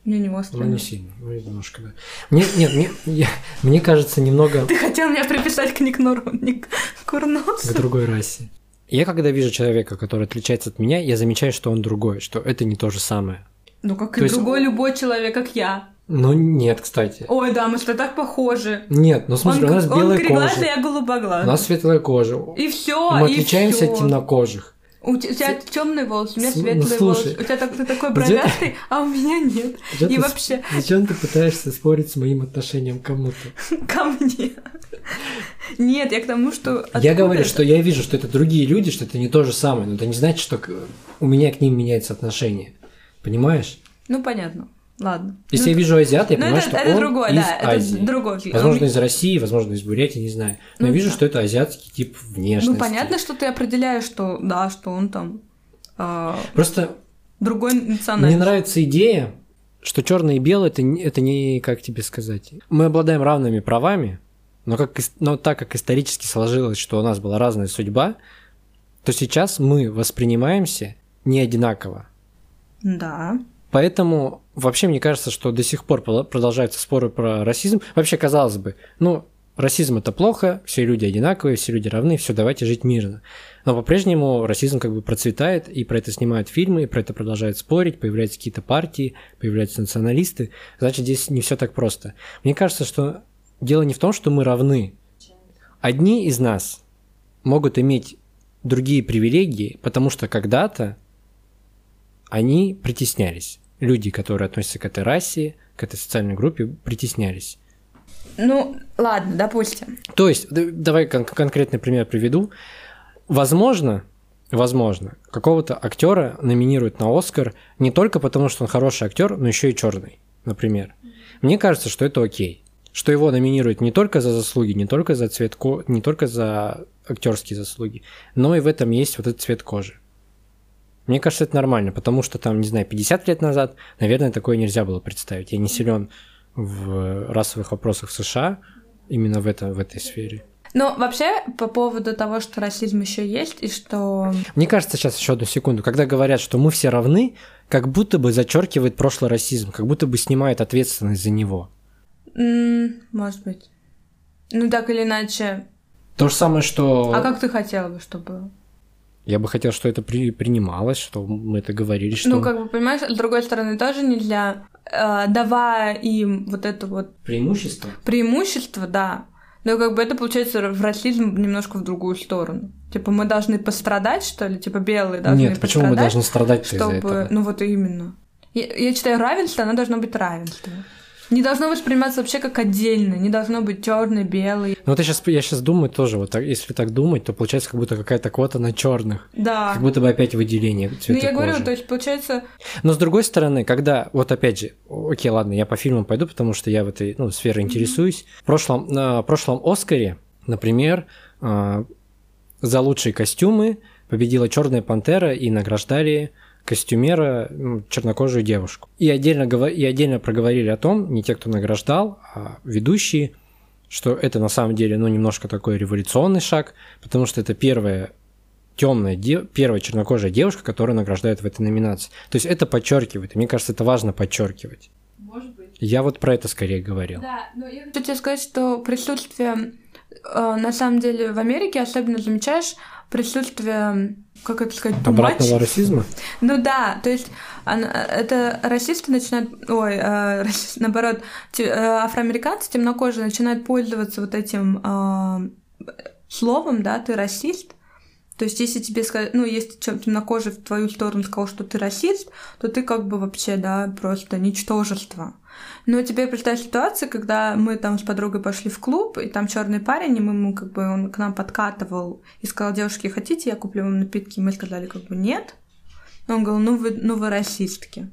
B: мне не остро.
A: Ну, не сильно, ну, немножко, да. Мне, нет, мне, я, мне кажется, немного...
B: Ты хотел меня приписать к Никнору, не к Курносу.
A: К другой расе. Я когда вижу человека, который отличается от меня, я замечаю, что он другой, что это не то же самое.
B: Ну, как то и другой любой человек, как я.
A: Ну, нет, кстати.
B: Ой, да, мы что так похожи.
A: Нет, ну смотри, он, у нас белая кожа. Он
B: я голубоглазый.
A: У нас светлая кожа.
B: И все.
A: Мы отличаемся от темнокожих.
B: У тебя темный волос, у меня ну, светлый ну, волос. У тебя так, ты такой бровятый, а у меня нет. И
A: ты,
B: вообще...
A: Зачем ты пытаешься спорить с моим отношением к кому-то?
B: Ко мне. Нет, я к тому, что...
A: Я говорю, это? что я вижу, что это другие люди, что это не то же самое, но это не значит, что у меня к ним меняется отношение. Понимаешь?
B: Ну, понятно. Ладно.
A: Если ну, я вижу азиата, я ну, понимаю,
B: это,
A: что
B: это
A: он
B: другое,
A: из
B: да,
A: Азии.
B: это другой.
A: Возможно, из России, возможно, из Бурятии, не знаю. Но ну, я вижу, да. что это азиатский тип внешности.
B: Ну, понятно, что ты определяешь, что да, что он там
A: а, Просто
B: другой национальности.
A: Мне нравится идея, что черное и белое это, это не, как тебе сказать, мы обладаем равными правами, но, как, но так как исторически сложилось, что у нас была разная судьба, то сейчас мы воспринимаемся не одинаково.
B: Да.
A: Поэтому вообще мне кажется, что до сих пор продолжаются споры про расизм. Вообще, казалось бы, ну, расизм это плохо, все люди одинаковые, все люди равны, все, давайте жить мирно. Но по-прежнему расизм как бы процветает, и про это снимают фильмы, и про это продолжают спорить, появляются какие-то партии, появляются националисты. Значит, здесь не все так просто. Мне кажется, что дело не в том, что мы равны. Одни из нас могут иметь другие привилегии, потому что когда-то они притеснялись. Люди, которые относятся к этой расе, к этой социальной группе, притеснялись.
B: Ну, ладно, допустим.
A: То есть, давай кон- конкретный пример приведу. Возможно, возможно, какого-то актера номинируют на Оскар не только потому, что он хороший актер, но еще и черный, например. Мне кажется, что это окей. Что его номинируют не только за заслуги, не только за цвет ко... не только за актерские заслуги, но и в этом есть вот этот цвет кожи. Мне кажется, это нормально, потому что там, не знаю, 50 лет назад, наверное, такое нельзя было представить. Я не силен в расовых вопросах в США именно в, это, в этой сфере.
B: Ну, вообще, по поводу того, что расизм еще есть, и что...
A: Мне кажется, сейчас еще одну секунду, когда говорят, что мы все равны, как будто бы зачеркивает прошлый расизм, как будто бы снимает ответственность за него.
B: М, может быть. Ну, так или иначе.
A: То же самое, что...
B: А как ты хотела бы, чтобы было?
A: Я бы хотел, что это при, принималось, что мы это говорили, что...
B: Ну, как бы, понимаешь, с другой стороны, тоже нельзя, э, давая им вот это вот
A: Преимущество?
B: преимущество, да, но как бы это получается в расизм немножко в другую сторону. Типа мы должны пострадать, что ли? Типа белые должны
A: Нет, почему мы должны страдать
B: чтобы...
A: из-за этого?
B: Ну вот именно. Я, я считаю, равенство, оно должно быть равенство. Не должно восприниматься вообще как отдельно, не должно быть черный, белый.
A: Ну вот я сейчас, я сейчас думаю тоже, вот так, если так думать, то получается как будто какая-то квота на черных.
B: Да.
A: Как будто бы опять выделение цвета
B: Ну я
A: кожи.
B: говорю, то есть получается...
A: Но с другой стороны, когда, вот опять же, окей, ладно, я по фильмам пойду, потому что я в этой ну, сфере интересуюсь. В прошлом, на прошлом Оскаре, например, а, за лучшие костюмы победила Черная пантера и награждали костюмера чернокожую девушку. И отдельно, и отдельно проговорили о том, не те, кто награждал, а ведущие, что это на самом деле ну, немножко такой революционный шаг, потому что это первая темная, де- первая чернокожая девушка, которую награждают в этой номинации. То есть это подчеркивает, и мне кажется, это важно подчеркивать.
B: Может быть.
A: Я вот про это скорее говорил.
B: Да, но я хочу тебе сказать, что присутствие, э, на самом деле, в Америке особенно замечаешь присутствие, как это сказать,
A: Обратного расизма?
B: Ну да, то есть она- это расисты начинают, ой, э, расист- наоборот, те- э, афроамериканцы темнокожие начинают пользоваться вот этим э, словом, да, ты расист. То есть, если тебе сказать, ну, если темнокожий в твою сторону сказал, что ты расист, то ты как бы вообще, да, просто ничтожество. Но теперь представь ситуацию, когда мы там с подругой пошли в клуб, и там черный парень, и мы ему как бы он к нам подкатывал и сказал, девушки, хотите, я куплю вам напитки? Мы сказали, как бы нет. Он говорил, ну вы, ну вы расистки.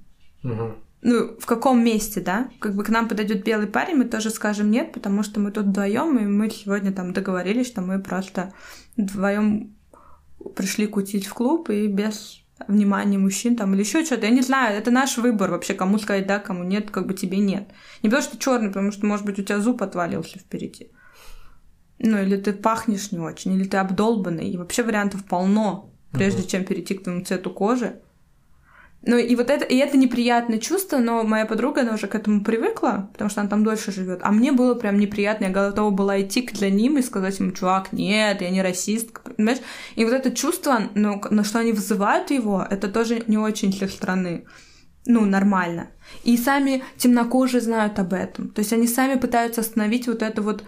B: Ну, в каком месте, да? Как бы к нам подойдет белый парень, мы тоже скажем нет, потому что мы тут вдвоем, и мы сегодня там договорились, что мы просто вдвоем пришли кутить в клуб и без внимания мужчин там или еще что-то. Я не знаю, это наш выбор вообще, кому сказать да, кому нет, как бы тебе нет. Не потому что черный, потому что, может быть, у тебя зуб отвалился впереди. Ну, или ты пахнешь не очень, или ты обдолбанный. И вообще вариантов полно, прежде чем перейти к твоему цвету кожи. Ну и вот это, и это неприятное чувство, но моя подруга, она уже к этому привыкла, потому что она там дольше живет. А мне было прям неприятно, я готова была идти за ним и сказать ему, чувак, нет, я не расистка, понимаешь? И вот это чувство, ну, на что они вызывают его, это тоже не очень с их стороны. Ну, нормально. И сами темнокожие знают об этом. То есть они сами пытаются остановить вот это вот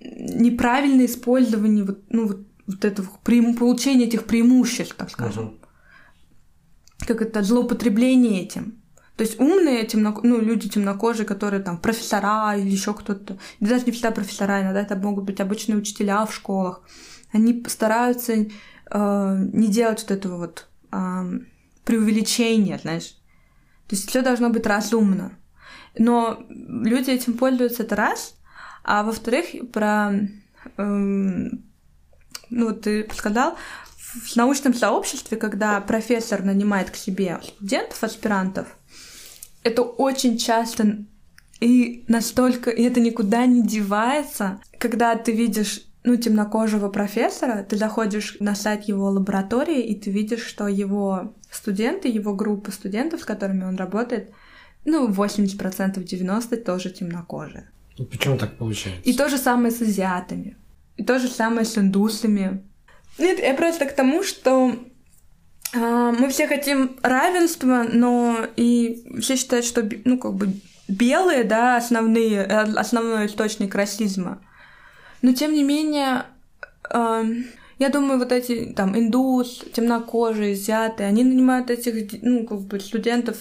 B: неправильное использование вот, ну, вот, вот этого получения этих преимуществ, так скажем как это, злоупотребление этим. То есть умные темно, ну, люди темнокожие, которые там профессора или еще кто-то, да даже не всегда профессора, иногда это могут быть обычные учителя в школах, они стараются э, не делать вот этого вот э, преувеличения, знаешь. То есть все должно быть разумно. Но люди этим пользуются, это раз. А во-вторых, про... эм, ну, вот ты сказал, в научном сообществе, когда профессор нанимает к себе студентов, аспирантов, это очень часто и настолько, и это никуда не девается, когда ты видишь ну, темнокожего профессора, ты заходишь на сайт его лаборатории, и ты видишь, что его студенты, его группа студентов, с которыми он работает, ну, 80%, 90% тоже темнокожие.
A: Почему так получается?
B: И то же самое с азиатами. И то же самое с индусами. Нет, я просто к тому, что а, мы все хотим равенства, но и все считают, что ну как бы белые, да, основные, э, основной источник расизма. Но тем не менее, а, я думаю, вот эти там индус, темнокожие, азиаты, они нанимают этих ну как бы студентов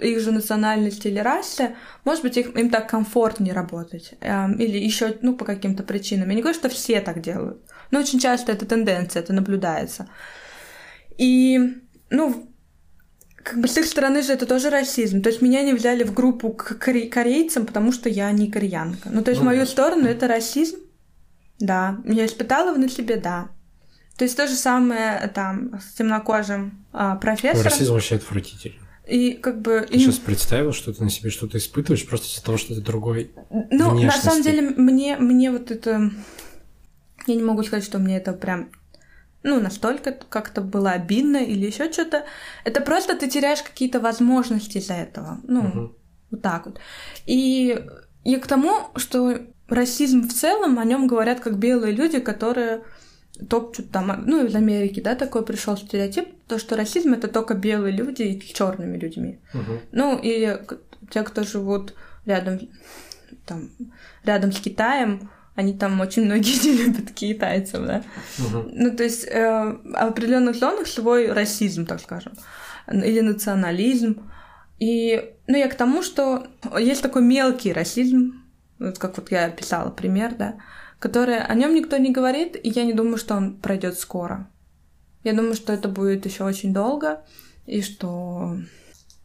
B: их же национальности или расы, может быть, их, им так комфортнее работать. эм, или еще, ну, по каким-то причинам. Я не говорю, что все так делают. Но очень часто это тенденция, это наблюдается. И, ну, как бы с их стороны же это тоже расизм. То есть меня не взяли в группу к коре- корейцам, потому что я не кореянка. Ну, то есть в
A: Ну
B: мою
A: да.
B: сторону это расизм. Да. Я испытала его на себе, да. То есть то же самое там с темнокожим а, профессором.
A: Расизм вообще отвратительный.
B: И как бы...
A: Ты сейчас представил, что ты на себе что-то испытываешь просто из-за того, что ты другой
B: Ну, внешности. на самом деле, мне, мне вот это... Я не могу сказать, что мне это прям ну, настолько как-то было обидно или еще что-то. Это просто ты теряешь какие-то возможности из-за этого. Ну, угу. вот так вот. И, и к тому, что расизм в целом, о нем говорят как белые люди, которые топчут там, ну, из Америки, да, такой пришел стереотип, то, что расизм это только белые люди с черными людьми.
A: Угу.
B: Ну, и те, кто живут рядом, там, рядом с Китаем, они там очень многие не любят китайцев, да.
A: Угу.
B: Ну, то есть э, в определенных зонах свой расизм, так скажем, или национализм. И, ну, я к тому, что есть такой мелкий расизм, вот как вот я писала пример, да, который о нем никто не говорит, и я не думаю, что он пройдет скоро. Я думаю, что это будет еще очень долго, и что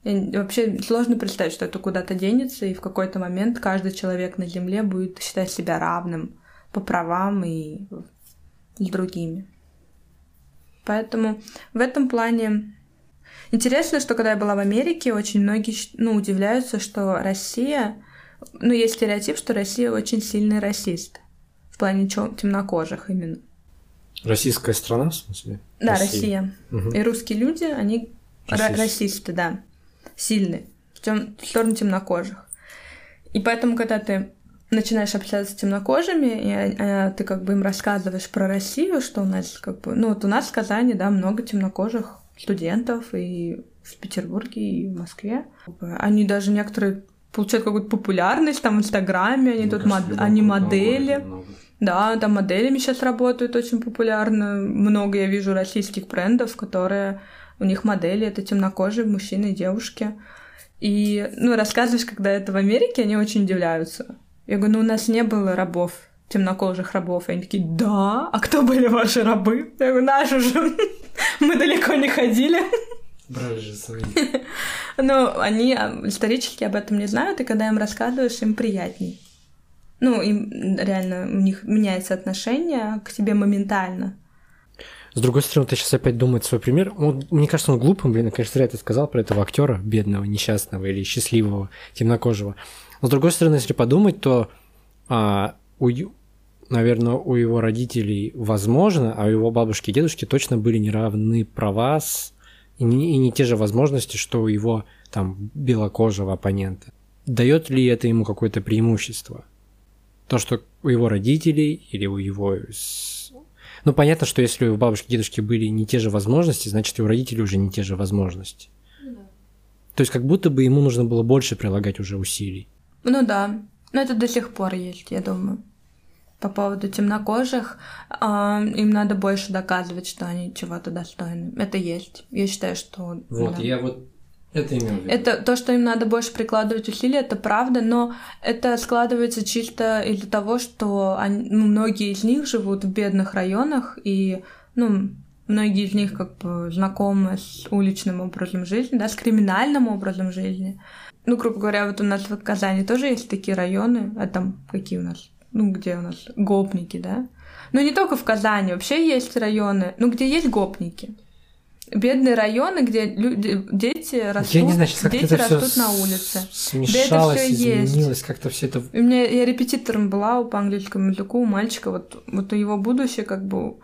B: я... вообще сложно представить, что это куда-то денется, и в какой-то момент каждый человек на Земле будет считать себя равным по правам и с другими. Поэтому в этом плане интересно, что когда я была в Америке, очень многие ну, удивляются, что Россия, ну, есть стереотип, что Россия очень сильный расист в плане темнокожих именно.
A: Российская страна, в смысле?
B: Да, Россия. Россия. Угу. И русские люди, они Расист. расисты, да, сильные, в, тем, в сторону темнокожих. И поэтому, когда ты начинаешь общаться с темнокожими, и а, а, ты как бы им рассказываешь про Россию, что у нас как бы, ну вот у нас в Казани, да, много темнокожих студентов и в Петербурге, и в Москве. Они даже некоторые получают какую-то популярность там в Инстаграме, они Мне тут кажется, мод... они модели. Много. Да, там моделями сейчас работают очень популярно. Много я вижу российских брендов, которые у них модели это темнокожие мужчины и девушки. И, ну, рассказываешь, когда это в Америке, они очень удивляются. Я говорю, ну, у нас не было рабов, темнокожих рабов. И они такие, да, а кто были ваши рабы? Я говорю, наши же. Мы далеко не ходили.
A: Брали же свои.
B: Ну, они а, исторически об этом не знают, и когда им рассказываешь, им приятней. Ну, им реально у них меняется отношение к тебе моментально.
A: С другой стороны, ты сейчас опять думает свой пример. Он, мне кажется, он глупым, блин, я, конечно, зря ты сказал про этого актера бедного, несчастного или счастливого, темнокожего. Но с другой стороны, если подумать, то а, у, наверное, у его родителей возможно, а у его бабушки и дедушки точно были неравны права с, и, не, и не те же возможности, что у его там белокожего оппонента. Дает ли это ему какое-то преимущество? То, что у его родителей или у его... Ну, понятно, что если у бабушки и дедушки были не те же возможности, значит, и у родителей уже не те же возможности. Ну да. То есть как будто бы ему нужно было больше прилагать уже усилий.
B: Ну да, но это до сих пор есть, я думаю. По поводу темнокожих, э, им надо больше доказывать, что они чего-то достойны. Это есть. Я считаю, что...
A: Вот,
B: да.
A: я вот это виду.
B: Это то, что им надо больше прикладывать усилия, это правда, но это складывается чисто из-за того, что они, ну, многие из них живут в бедных районах, и ну, многие из них как бы знакомы с уличным образом жизни, да, с криминальным образом жизни. Ну, грубо говоря, вот у нас в Казани тоже есть такие районы, а там какие у нас? Ну, где у нас гопники, да? Но не только в Казани, вообще есть районы, ну, где есть гопники бедные районы, где люди, дети растут, я не знаю, как дети растут на улице.
A: Смешалось, да изменилось, как-то все это.
B: У меня я репетитором была по английскому языку у мальчика, вот вот его будущее как бы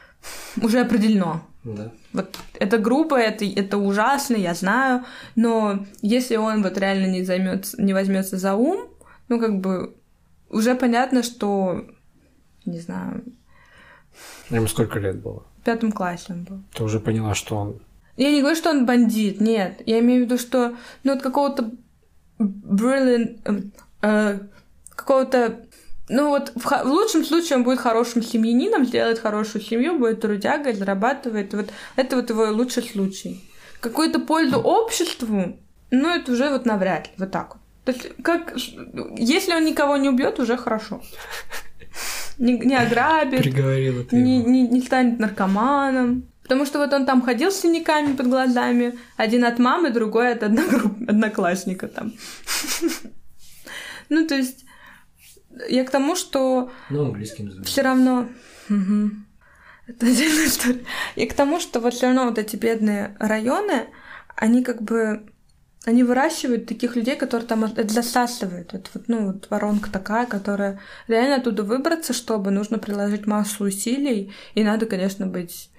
B: уже определено.
A: Да.
B: Вот это грубо, это, это ужасно, я знаю, но если он вот реально не займется, не возьмется за ум, ну как бы уже понятно, что не знаю.
A: Ему сколько лет было?
B: В пятом классе он был.
A: Ты уже поняла, что он...
B: Я не говорю, что он бандит, нет. Я имею в виду, что ну вот какого-то brilliant... Э, э, какого-то... Ну вот в, в лучшем случае он будет хорошим семьянином, сделает хорошую семью, будет трудягой, зарабатывает. Вот это вот его лучший случай. Какую-то пользу обществу, ну это уже вот навряд ли, вот так вот. То есть, как, если он никого не убьет, уже хорошо не, не ограбит, не, не, не станет наркоманом. Потому что вот он там ходил с синяками под глазами, один от мамы, другой от одногруп... одноклассника там. Ну, то есть, я к тому, что...
A: Ну, английским
B: Все равно... Это отдельная история. И к тому, что вот все равно вот эти бедные районы, они как бы они выращивают таких людей, которые там засасывают. Это вот, ну, вот воронка такая, которая реально оттуда выбраться, чтобы нужно приложить массу усилий, и надо, конечно, быть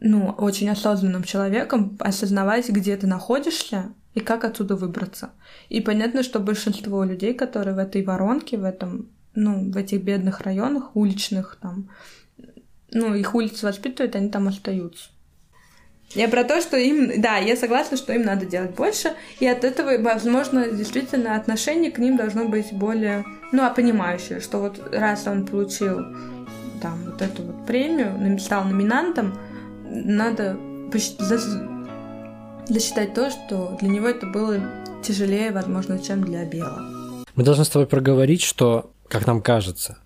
B: ну, очень осознанным человеком, осознавать, где ты находишься и как отсюда выбраться. И понятно, что большинство людей, которые в этой воронке, в этом, ну, в этих бедных районах, уличных там, ну, их улицы воспитывают, они там остаются. Я про то, что им, да, я согласна, что им надо делать больше, и от этого, возможно, действительно отношение к ним должно быть более, ну, а понимающее, что вот раз он получил там вот эту вот премию, стал номинантом, надо засчитать то, что для него это было тяжелее, возможно, чем для Бела.
A: Мы должны с тобой проговорить, что, как нам кажется,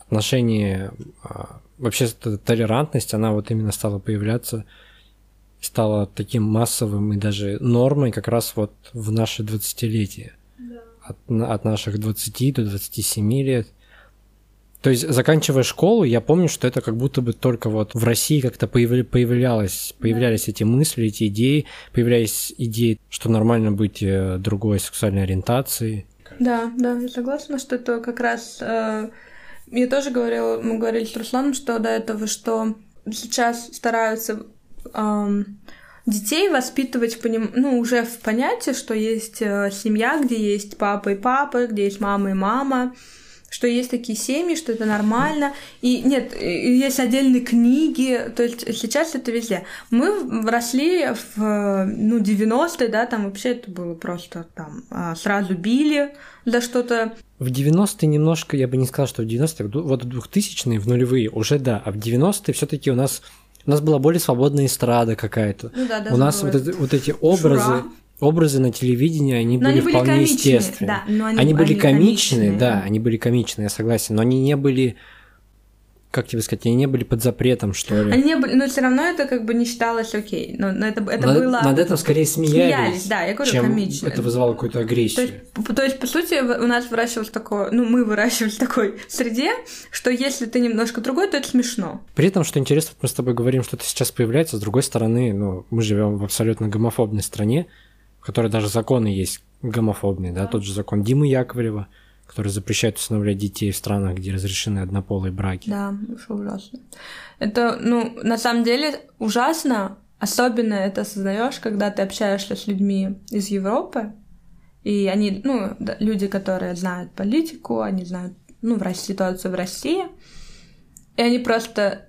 A: отношение, а, вообще толерантность, она вот именно стала появляться стало таким массовым и даже нормой как раз вот в наше 20-летие. Да. От, от наших 20 до 27 лет. То есть, заканчивая школу, я помню, что это как будто бы только вот в России как-то появлялось, появлялись да. эти мысли, эти идеи, появлялись идеи, что нормально быть э, другой сексуальной ориентацией.
B: Да, да, я согласна, что это как раз... Э, я тоже говорила, мы говорили с Русланом, что до этого, что сейчас стараются детей воспитывать поним... ну, уже в понятии, что есть э, семья, где есть папа и папа, где есть мама и мама, что есть такие семьи, что это нормально. И нет, есть отдельные книги, то есть сейчас это везде. Мы росли в ну, 90-е, да, там вообще это было просто там а, сразу били за что-то.
A: В 90-е немножко, я бы не сказал, что в 90-е, вот в 2000-е, в нулевые уже да, а в 90-е все таки у нас у нас была более свободная эстрада какая-то.
B: Ну да,
A: У нас вот, это, вот эти образы, Шура. образы на телевидении, они но были они вполне были естественны. Да, но они, они были они комичные, комичные, да, они были комичные, я согласен, но они не были как тебе сказать, они не были под запретом, что ли.
B: Они не были, но все равно это как бы не считалось окей. Но, но это, это
A: над,
B: было...
A: Над этим скорее смеялись.
B: Смеялись, да, я говорю,
A: чем
B: комично.
A: это вызывало какую-то агрессию.
B: То есть, то есть, по сути, у нас выращивалось такое, ну, мы выращивали в такой среде, что если ты немножко другой, то это смешно.
A: При этом, что интересно, мы с тобой говорим, что это сейчас появляется, с другой стороны, ну, мы живем в абсолютно гомофобной стране, в которой даже законы есть гомофобные, да, да тот же закон Димы Яковлева, который запрещает усыновлять детей в странах, где разрешены однополые браки.
B: Да, что ужасно. Это, ну, на самом деле ужасно, особенно это осознаешь, когда ты общаешься с людьми из Европы, и они, ну, люди, которые знают политику, они знают, ну, ситуацию в России, и они просто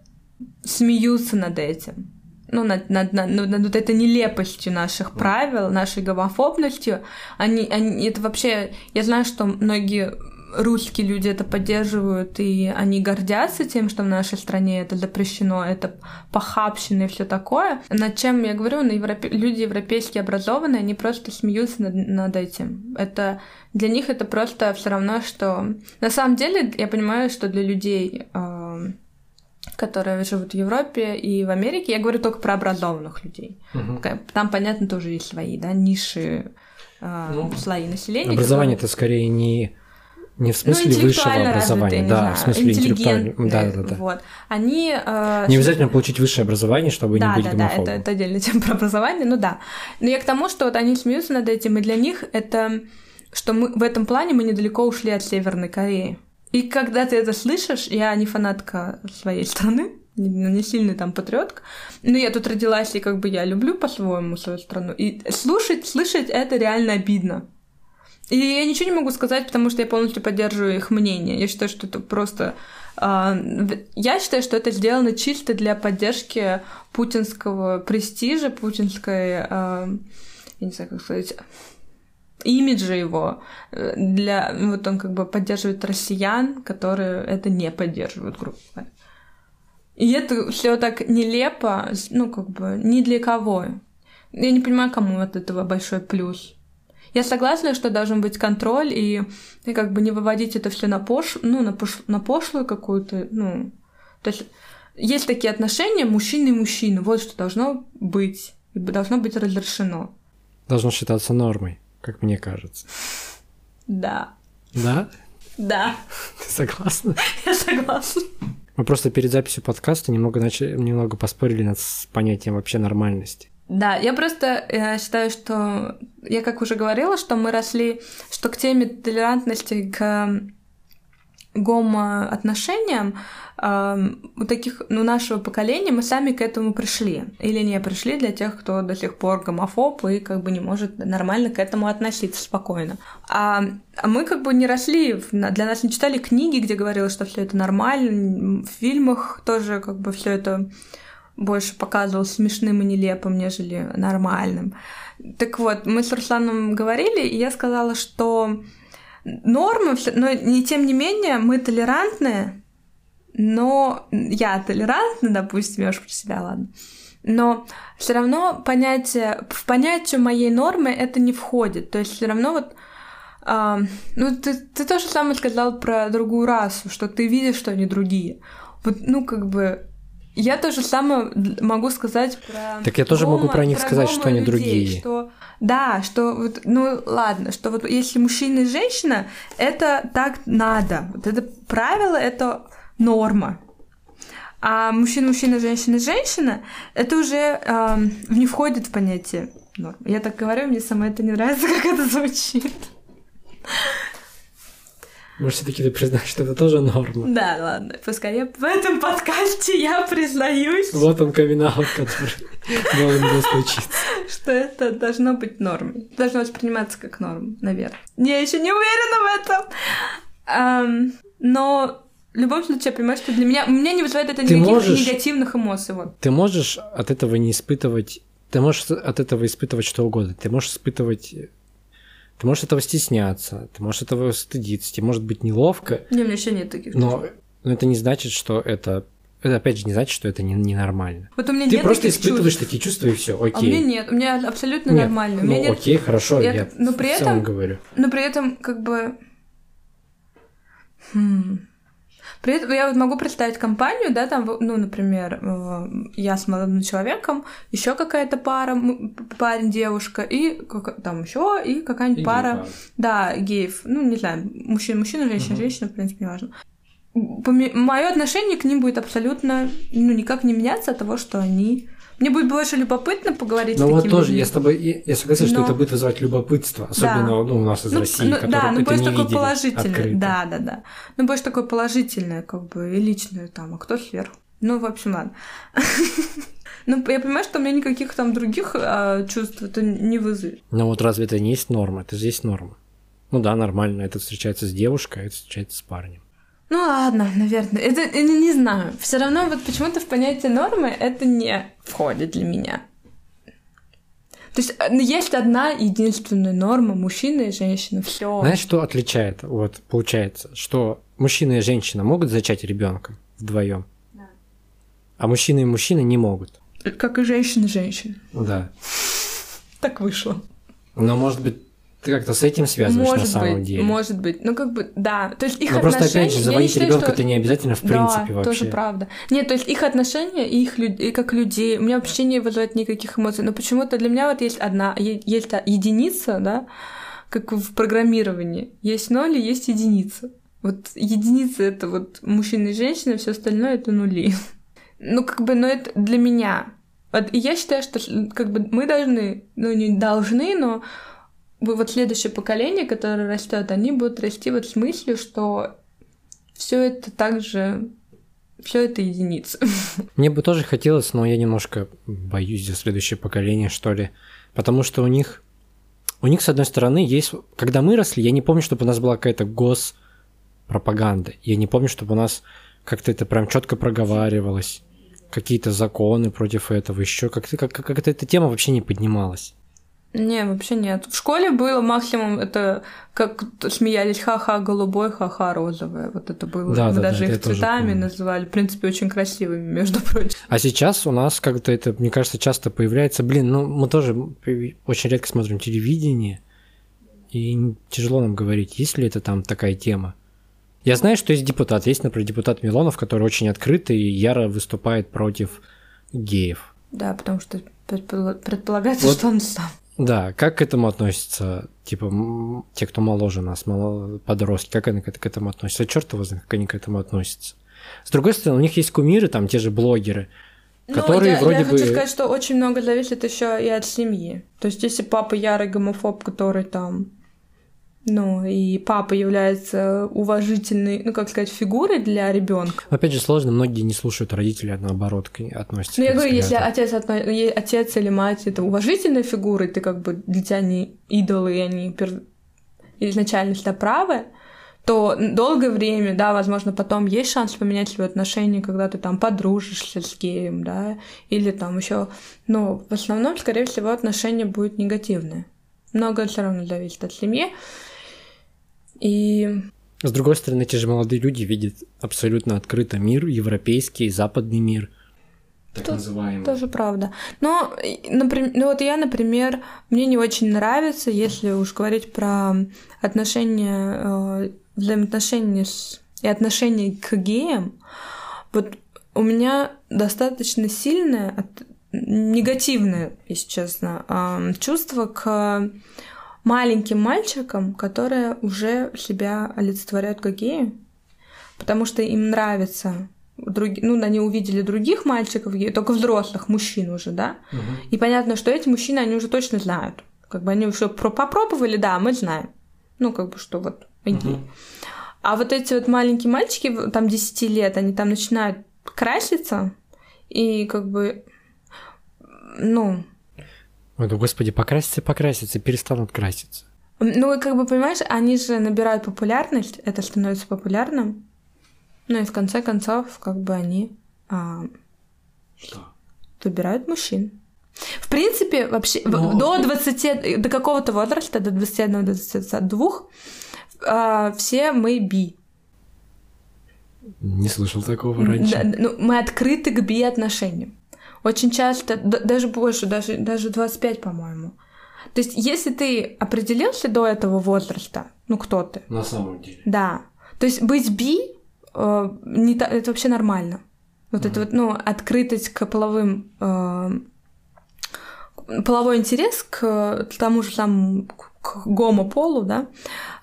B: смеются над этим ну, над, над, над, над вот этой нелепостью наших правил, нашей гомофобностью. Они, они, это вообще... Я знаю, что многие русские люди это поддерживают, и они гордятся тем, что в нашей стране это запрещено, это похабщина и все такое. Над чем я говорю, на европе... люди европейские образованные, они просто смеются над, над этим. Это для них это просто все равно, что на самом деле я понимаю, что для людей э, которые живут в Европе и в Америке. Я говорю только про образованных людей. Угу. Там, понятно, тоже есть свои, да, ниши, э, ну, слои населения.
A: Образование это скорее не не в смысле ну, высшего образования, развитые, да, знаю, в смысле интеллектуального. Да, да, да.
B: Вот. Они. Э,
A: не обязательно получить высшее образование, чтобы
B: да,
A: не быть
B: да,
A: гомофобом.
B: Да, это, это отдельная тема про образование, ну да. Но я к тому, что вот они смеются над этим, и для них это, что мы в этом плане мы недалеко ушли от Северной Кореи. И когда ты это слышишь, я не фанатка своей страны, не сильный там патриотка, но я тут родилась, и как бы я люблю по-своему свою страну. И слушать, слышать это реально обидно. И я ничего не могу сказать, потому что я полностью поддерживаю их мнение. Я считаю, что это просто... А, я считаю, что это сделано чисто для поддержки путинского престижа, путинской... А, я не знаю, как сказать имиджа его э, для вот он как бы поддерживает россиян, которые это не поддерживают, грубо говоря. И это все так нелепо, ну как бы ни для кого. Я не понимаю, кому от этого большой плюс. Я согласна, что должен быть контроль и, и как бы не выводить это все на пош, ну на пош, на пошлую какую-то, ну то есть есть такие отношения мужчины и мужчины, вот что должно быть и должно быть разрешено.
A: Должно считаться нормой как мне кажется.
B: Да.
A: Да?
B: Да.
A: Ты согласна?
B: Я согласна.
A: Мы просто перед записью подкаста немного, начали, немного поспорили над с понятием вообще нормальности.
B: Да, я просто я считаю, что я как уже говорила, что мы росли, что к теме толерантности к гомоотношениям э, у таких, ну, нашего поколения мы сами к этому пришли. Или не пришли для тех, кто до сих пор гомофоб и как бы не может нормально к этому относиться спокойно. А, а мы как бы не росли, для нас не читали книги, где говорилось, что все это нормально. В фильмах тоже как бы все это больше показывалось смешным и нелепым, нежели нормальным. Так вот, мы с Русланом говорили, и я сказала, что нормы, но не тем не менее мы толерантные, но я толерантна, допустим, я уж про себя, ладно. Но все равно понятие, в понятие моей нормы это не входит. То есть все равно вот а, ну, ты, ты то же самое сказал про другую расу, что ты видишь, что они другие. Вот, ну, как бы, я то же самое могу сказать про...
A: Так я тоже гомо, могу про них про сказать, что они людей, другие.
B: Что, да, что вот, ну ладно, что вот если мужчина и женщина, это так надо. Вот это правило, это норма. А мужчина, мужчина, женщина, женщина, это уже э, не входит в понятие норм. Я так говорю, мне сама это не нравится, как это звучит.
A: Может, все-таки ты признаешь, что это тоже норма?
B: Да, ладно. Пускай я в этом подкасте я признаюсь.
A: Вот он камин который должен был случиться.
B: Что это должно быть нормой. Должно восприниматься как норма, наверное. Я еще не уверена в этом. Но в любом случае, я понимаю, что для меня... У меня не вызывает это никаких можешь, негативных эмоций. Вот.
A: Ты можешь от этого не испытывать... Ты можешь от этого испытывать что угодно. Ты можешь испытывать ты можешь этого стесняться, ты можешь этого стыдиться, тебе может быть неловко.
B: Не, у меня еще нет таких.
A: Но, но это не значит, что это это опять же не значит, что это не, ненормально.
B: Вот у меня
A: Ты
B: нет
A: просто испытываешь чувств. такие чувства и все, окей. А
B: у меня нет, у меня абсолютно нет, нормально.
A: Ну,
B: у меня
A: окей,
B: нет...
A: хорошо, я, я но при этом, говорю.
B: Но при этом, как бы... Хм. При этом я вот могу представить компанию, да, там, ну, например, э, я с молодым человеком, еще какая-то пара, парень, девушка, и там еще и какая-нибудь и пара, гей да, геев, ну, не знаю, мужчина, мужчина, женщина, угу. женщина, в принципе, неважно. Мое отношение к ним будет абсолютно, ну, никак не меняться от того, что они мне будет больше любопытно поговорить
A: Ну вот тоже, людьми. я с тобой, я, я согласен, но... что это будет вызывать любопытство, особенно да. ну, у нас из ну, России, ну,
B: Да,
A: ну
B: больше
A: такое
B: положительное,
A: открыто.
B: да, да, да. Ну больше такое положительное, как бы, и личное там, а кто сверху. Ну, в общем, ладно. Ну, я понимаю, что у меня никаких там других а, чувств это не вызовет.
A: Ну вот разве это не есть норма? Это же есть норма. Ну да, нормально. Это встречается с девушкой, а это встречается с парнем.
B: Ну ладно, наверное. Это, это не знаю. Все равно вот почему-то в понятие нормы это не входит для меня. То есть э, есть одна единственная норма мужчина и женщина. Все.
A: Знаешь, что отличает? Вот получается, что мужчина и женщина могут зачать ребенка вдвоем, да. а мужчина и мужчина не могут.
B: Как и женщина и женщина.
A: Да.
B: Так вышло.
A: Но может быть ты как-то с этим связываешь
B: может
A: на самом
B: быть,
A: деле.
B: Может быть. Ну, как бы, да. То есть их
A: Но
B: отношения...
A: просто, опять же, заводить ребенка что... это не обязательно в принципе
B: да,
A: вообще.
B: тоже правда. Нет, то есть их отношения и их и как людей у меня вообще не вызывает никаких эмоций. Но почему-то для меня вот есть одна, есть единица, да, как в программировании. Есть ноль и есть единица. Вот единица это вот мужчина и женщина, все остальное это нули. Ну, как бы, но это для меня. Вот, и я считаю, что как бы мы должны, ну, не должны, но вот следующее поколение, которое растет, они будут расти вот с мыслью, что все это также все это единицы.
A: Мне бы тоже хотелось, но я немножко боюсь за следующее поколение, что ли. Потому что у них, у них, с одной стороны, есть... Когда мы росли, я не помню, чтобы у нас была какая-то госпропаганда. Я не помню, чтобы у нас как-то это прям четко проговаривалось. Какие-то законы против этого, еще как-то как, как эта тема вообще не поднималась.
B: Не, вообще нет. В школе было максимум это как смеялись ха-ха голубой, ха-ха розовое. Вот это было.
A: Да,
B: Мы
A: да,
B: даже
A: да,
B: их цветами называли. В принципе, очень красивыми, между прочим.
A: А сейчас у нас как-то это, мне кажется, часто появляется. Блин, ну мы тоже очень редко смотрим телевидение. И тяжело нам говорить, есть ли это там такая тема. Я знаю, что есть депутат. Есть, например, депутат Милонов, который очень открытый и яро выступает против геев.
B: Да, потому что предполагается, вот, что он сам.
A: Да, как к этому относятся, типа, те, кто моложе нас, мало... подростки, как они к, этому относятся? Черт его знает, как они к этому относятся. С другой стороны, у них есть кумиры, там те же блогеры, которые
B: я,
A: вроде
B: я
A: бы...
B: хочу сказать, что очень много зависит еще и от семьи. То есть, если папа ярый гомофоб, который там ну, и папа является уважительной, ну, как сказать, фигурой для ребенка.
A: Опять же, сложно, многие не слушают родителей, а наоборот к- относятся
B: Ну, я говорю, если отец, отно- отец или мать это уважительная фигура, и ты как бы для тебя не идолы, и они пер- изначально всегда правы, то долгое время, да, возможно, потом есть шанс поменять свои отношения, когда ты там подружишься с геем, да, или там еще, но в основном, скорее всего, отношения будут негативные. Многое все равно зависит от семьи. И
A: С другой стороны, те же молодые люди видят абсолютно открыто мир, европейский, западный мир. Так
B: Тут
A: называемый.
B: Тоже правда. Но, например, ну вот я, например, мне не очень нравится, если уж говорить про отношения, э, взаимоотношения с, и отношения к геям, вот у меня достаточно сильное, от- негативное, если честно, э, чувство к маленьким мальчикам, которые уже себя олицетворяют как геи, потому что им нравится други- ну, они увидели других мальчиков, только взрослых мужчин уже, да,
A: Мгм.
B: и понятно, что эти мужчины, они уже точно знают. Как бы они уже про- попробовали, да, мы знаем. Ну, как бы, что вот они.
A: Мгм.
B: А вот эти вот маленькие мальчики, там 10 лет, они там начинают краситься, и как бы, ну,
A: Ой, господи, покраситься, покраситься, перестанут краситься.
B: ну, и как бы, понимаешь, они же набирают популярность, это становится популярным, ну, и в конце концов, как бы они а,
A: Что?
B: выбирают мужчин. В принципе, вообще
A: Но-
B: до 20, до какого-то возраста, до 21-22, а, все мы би.
A: Не слышал такого раньше.
B: Да, ну, мы открыты к би-отношениям. Очень часто, даже больше, даже, даже 25, по-моему. То есть, если ты определился до этого возраста, ну, кто ты,
A: На самом деле.
B: да. То есть быть би э, не та- это вообще нормально. Вот это вот, ну, открытость к половым э, половой интерес к тому же самому к к гомополу, да,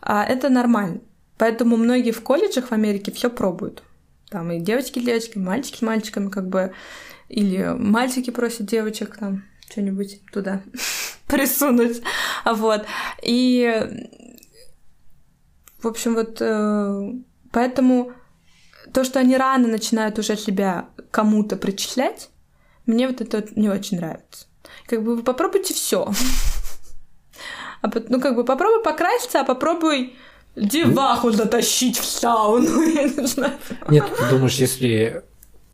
B: а, это нормально. Поэтому многие в колледжах в Америке все пробуют. Там и девочки с девочками, мальчики с мальчиками, как бы, или мальчики просят девочек там что-нибудь туда присунуть. Вот. И в общем, вот э, поэтому то, что они рано начинают уже себя кому-то причислять, мне вот это не очень нравится. Как бы вы попробуйте все. А, ну, как бы попробуй покраситься, а попробуй деваху затащить в сауну.
A: Нет, ты думаешь, если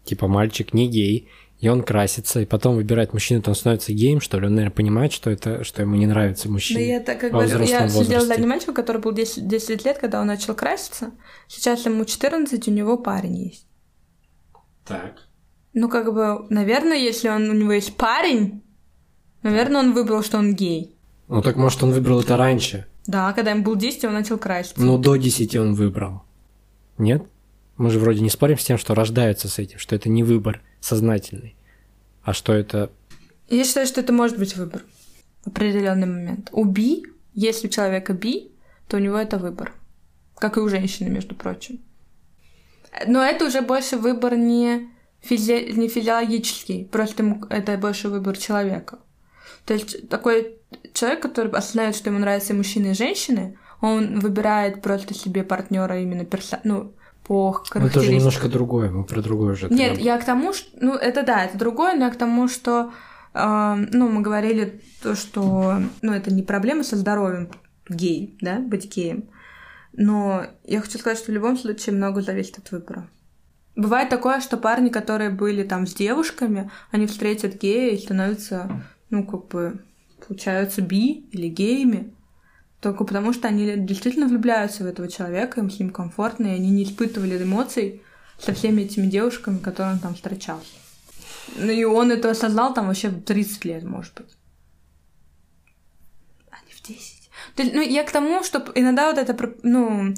A: типа мальчик не гей, и он красится, и потом выбирает мужчину, то он становится геем, что ли? Он, наверное, понимает, что это, что ему не нравится
B: Да
A: мужчина.
B: я так как
A: взрослом
B: я сидела с одним мальчиком, который был 10, 10 лет, когда он начал краситься. Сейчас ему 14, у него парень есть.
A: Так.
B: Ну, как бы, наверное, если он, у него есть парень, наверное, он выбрал, что он гей.
A: Ну так может он выбрал это раньше.
B: Да, когда ему был 10, он начал краситься.
A: Ну до 10 он выбрал. Нет? Мы же вроде не спорим с тем, что рождаются с этим, что это не выбор сознательный, а что это...
B: Я считаю, что это может быть выбор в определенный момент. У би, если у человека би, то у него это выбор. Как и у женщины, между прочим. Но это уже больше выбор не, физи- не физиологический, просто это больше выбор человека. То есть такой человек, который осознает, что ему нравятся мужчины, и женщины, он выбирает просто себе партнера именно перса... ну, по
A: Ну, это
B: характеристикам.
A: немножко другое, мы про другое уже.
B: Нет, я к тому, что... Ну, это да, это другое, но я к тому, что... э, ну, мы говорили то, что... Ну, это не проблема со здоровьем гей, да, быть геем. Но я хочу сказать, что в любом случае много зависит от выбора. Бывает такое, что парни, которые были там с девушками, они встретят гея и становятся, ну, как бы, получаются би или геями. Только потому, что они действительно влюбляются в этого человека, им с ним комфортно, и они не испытывали эмоций со всеми этими девушками, которые он там встречался. Ну и он это осознал там вообще в 30 лет, может быть. А не в 10. То есть, ну, я к тому, что иногда вот это, ну,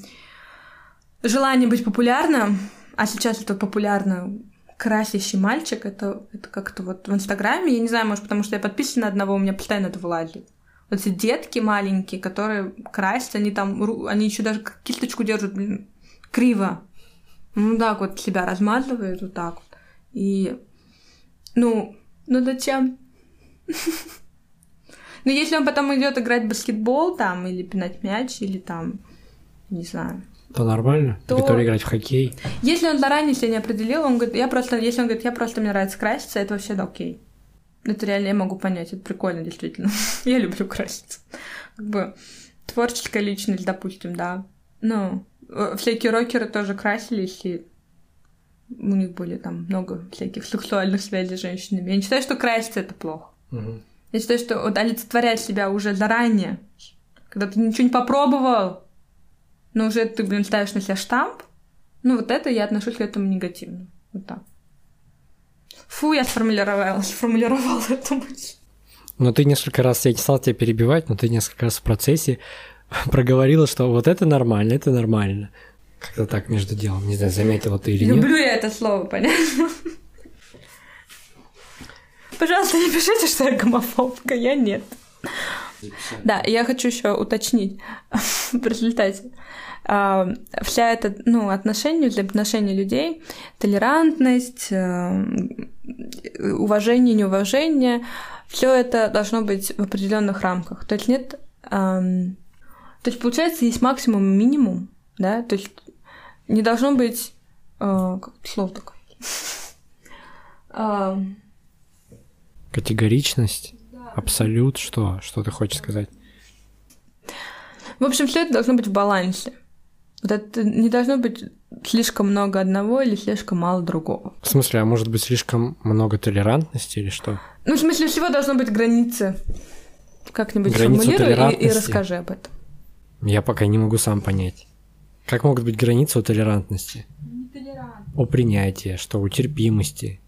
B: желание быть популярным, а сейчас это популярно красящий мальчик, это, это как-то вот в Инстаграме, я не знаю, может, потому что я подписана на одного, у меня постоянно это вылазит. Вот эти детки маленькие, которые красят, они там, они еще даже кисточку держат, блин, криво. Ну так вот себя размазывает вот так вот. И, ну, ну зачем? Ну, если он потом идет играть в баскетбол там, или пинать мяч, или там, не знаю.
A: То нормально?
B: То-
A: Который играть в хоккей?
B: Если он заранее себя не определил, он говорит, я просто, если он говорит, я просто, мне нравится краситься, это вообще да, окей. Это реально я могу понять, это прикольно, действительно. я люблю краситься. Как бы творческая личность, допустим, да. Ну, э, всякие рокеры тоже красились, и у них были там много всяких сексуальных связей с женщинами. Я не считаю, что краситься это плохо.
A: Мгм.
B: Я считаю, что вот олицетворять себя уже заранее, когда ты ничего не попробовал, но уже ты, блин, ставишь на себя штамп, ну вот это я отношусь к этому негативно. Вот так. Фу, я сформулировала, сформулировала эту мысль.
A: Но ты несколько раз, я не стал тебя перебивать, но ты несколько раз в процессе проговорила, что вот это нормально, это нормально. Как-то так между делом. Не знаю, заметила ты или нет.
B: Люблю я это слово, понятно? Пожалуйста, не пишите, что я гомофобка, я нет. Да, я хочу еще уточнить в результате. А, Вся эта, ну, отношения, взаимоотношения людей, толерантность, э, уважение, неуважение, все это должно быть в определенных рамках. То есть нет... То есть, получается, есть максимум и минимум, да? То есть не должно быть... э, Как слово такое?
A: Категоричность, абсолют, что? Что ты хочешь сказать?
B: В общем, все это должно быть в балансе. Вот это не должно быть слишком много одного или слишком мало другого.
A: В смысле, а может быть слишком много толерантности или что?
B: Ну, в смысле, всего должно быть границы. Как-нибудь
A: Границы
B: сформулируй и- и, расскажи об этом.
A: Я пока не могу сам понять. Как могут быть границы у толерантности? О принятии, что у терпимости.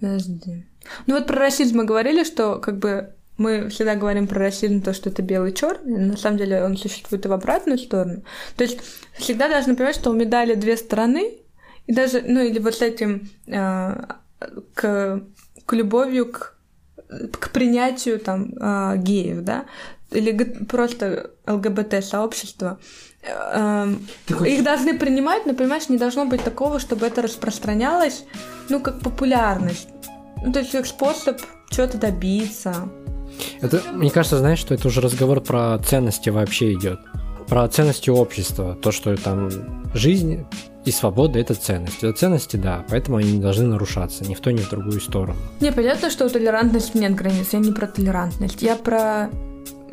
B: Подожди. Ну вот про расизм мы говорили, что как бы мы всегда говорим про расизм, то, что это белый черный, на самом деле он существует и в обратную сторону. То есть всегда должны понимать, что у медали две стороны, и даже, ну или вот с этим э, к, к любовью к, к принятию там э, геев, да, или просто ЛГБТ-сообщества. Э, их должны принимать, но, понимаешь, не должно быть такого, чтобы это распространялось, ну, как популярность. Ну, то есть как способ чего-то добиться.
A: Это, мне кажется, знаешь, что это уже разговор про ценности вообще идет. Про ценности общества. То, что там жизнь и свобода это ценности. Это ценности, да, поэтому они не должны нарушаться ни в ту, ни в другую сторону.
B: Не, понятно, что у толерантности нет границ. Я не про толерантность. Я про...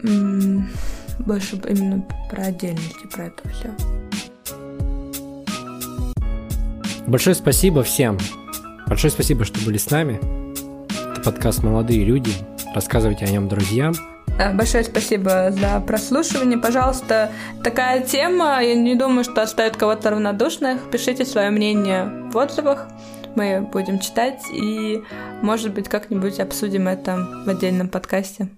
B: м, больше именно про отдельность и про это все.
A: Большое спасибо всем. Большое спасибо, что были с нами. Это подкаст «Молодые люди». Рассказывайте о нем друзьям.
B: Э, Большое спасибо за прослушивание. Пожалуйста, такая тема, я не думаю, что оставит кого-то равнодушных. Пишите свое мнение в отзывах. Мы будем читать и, может быть, как-нибудь обсудим это в отдельном подкасте.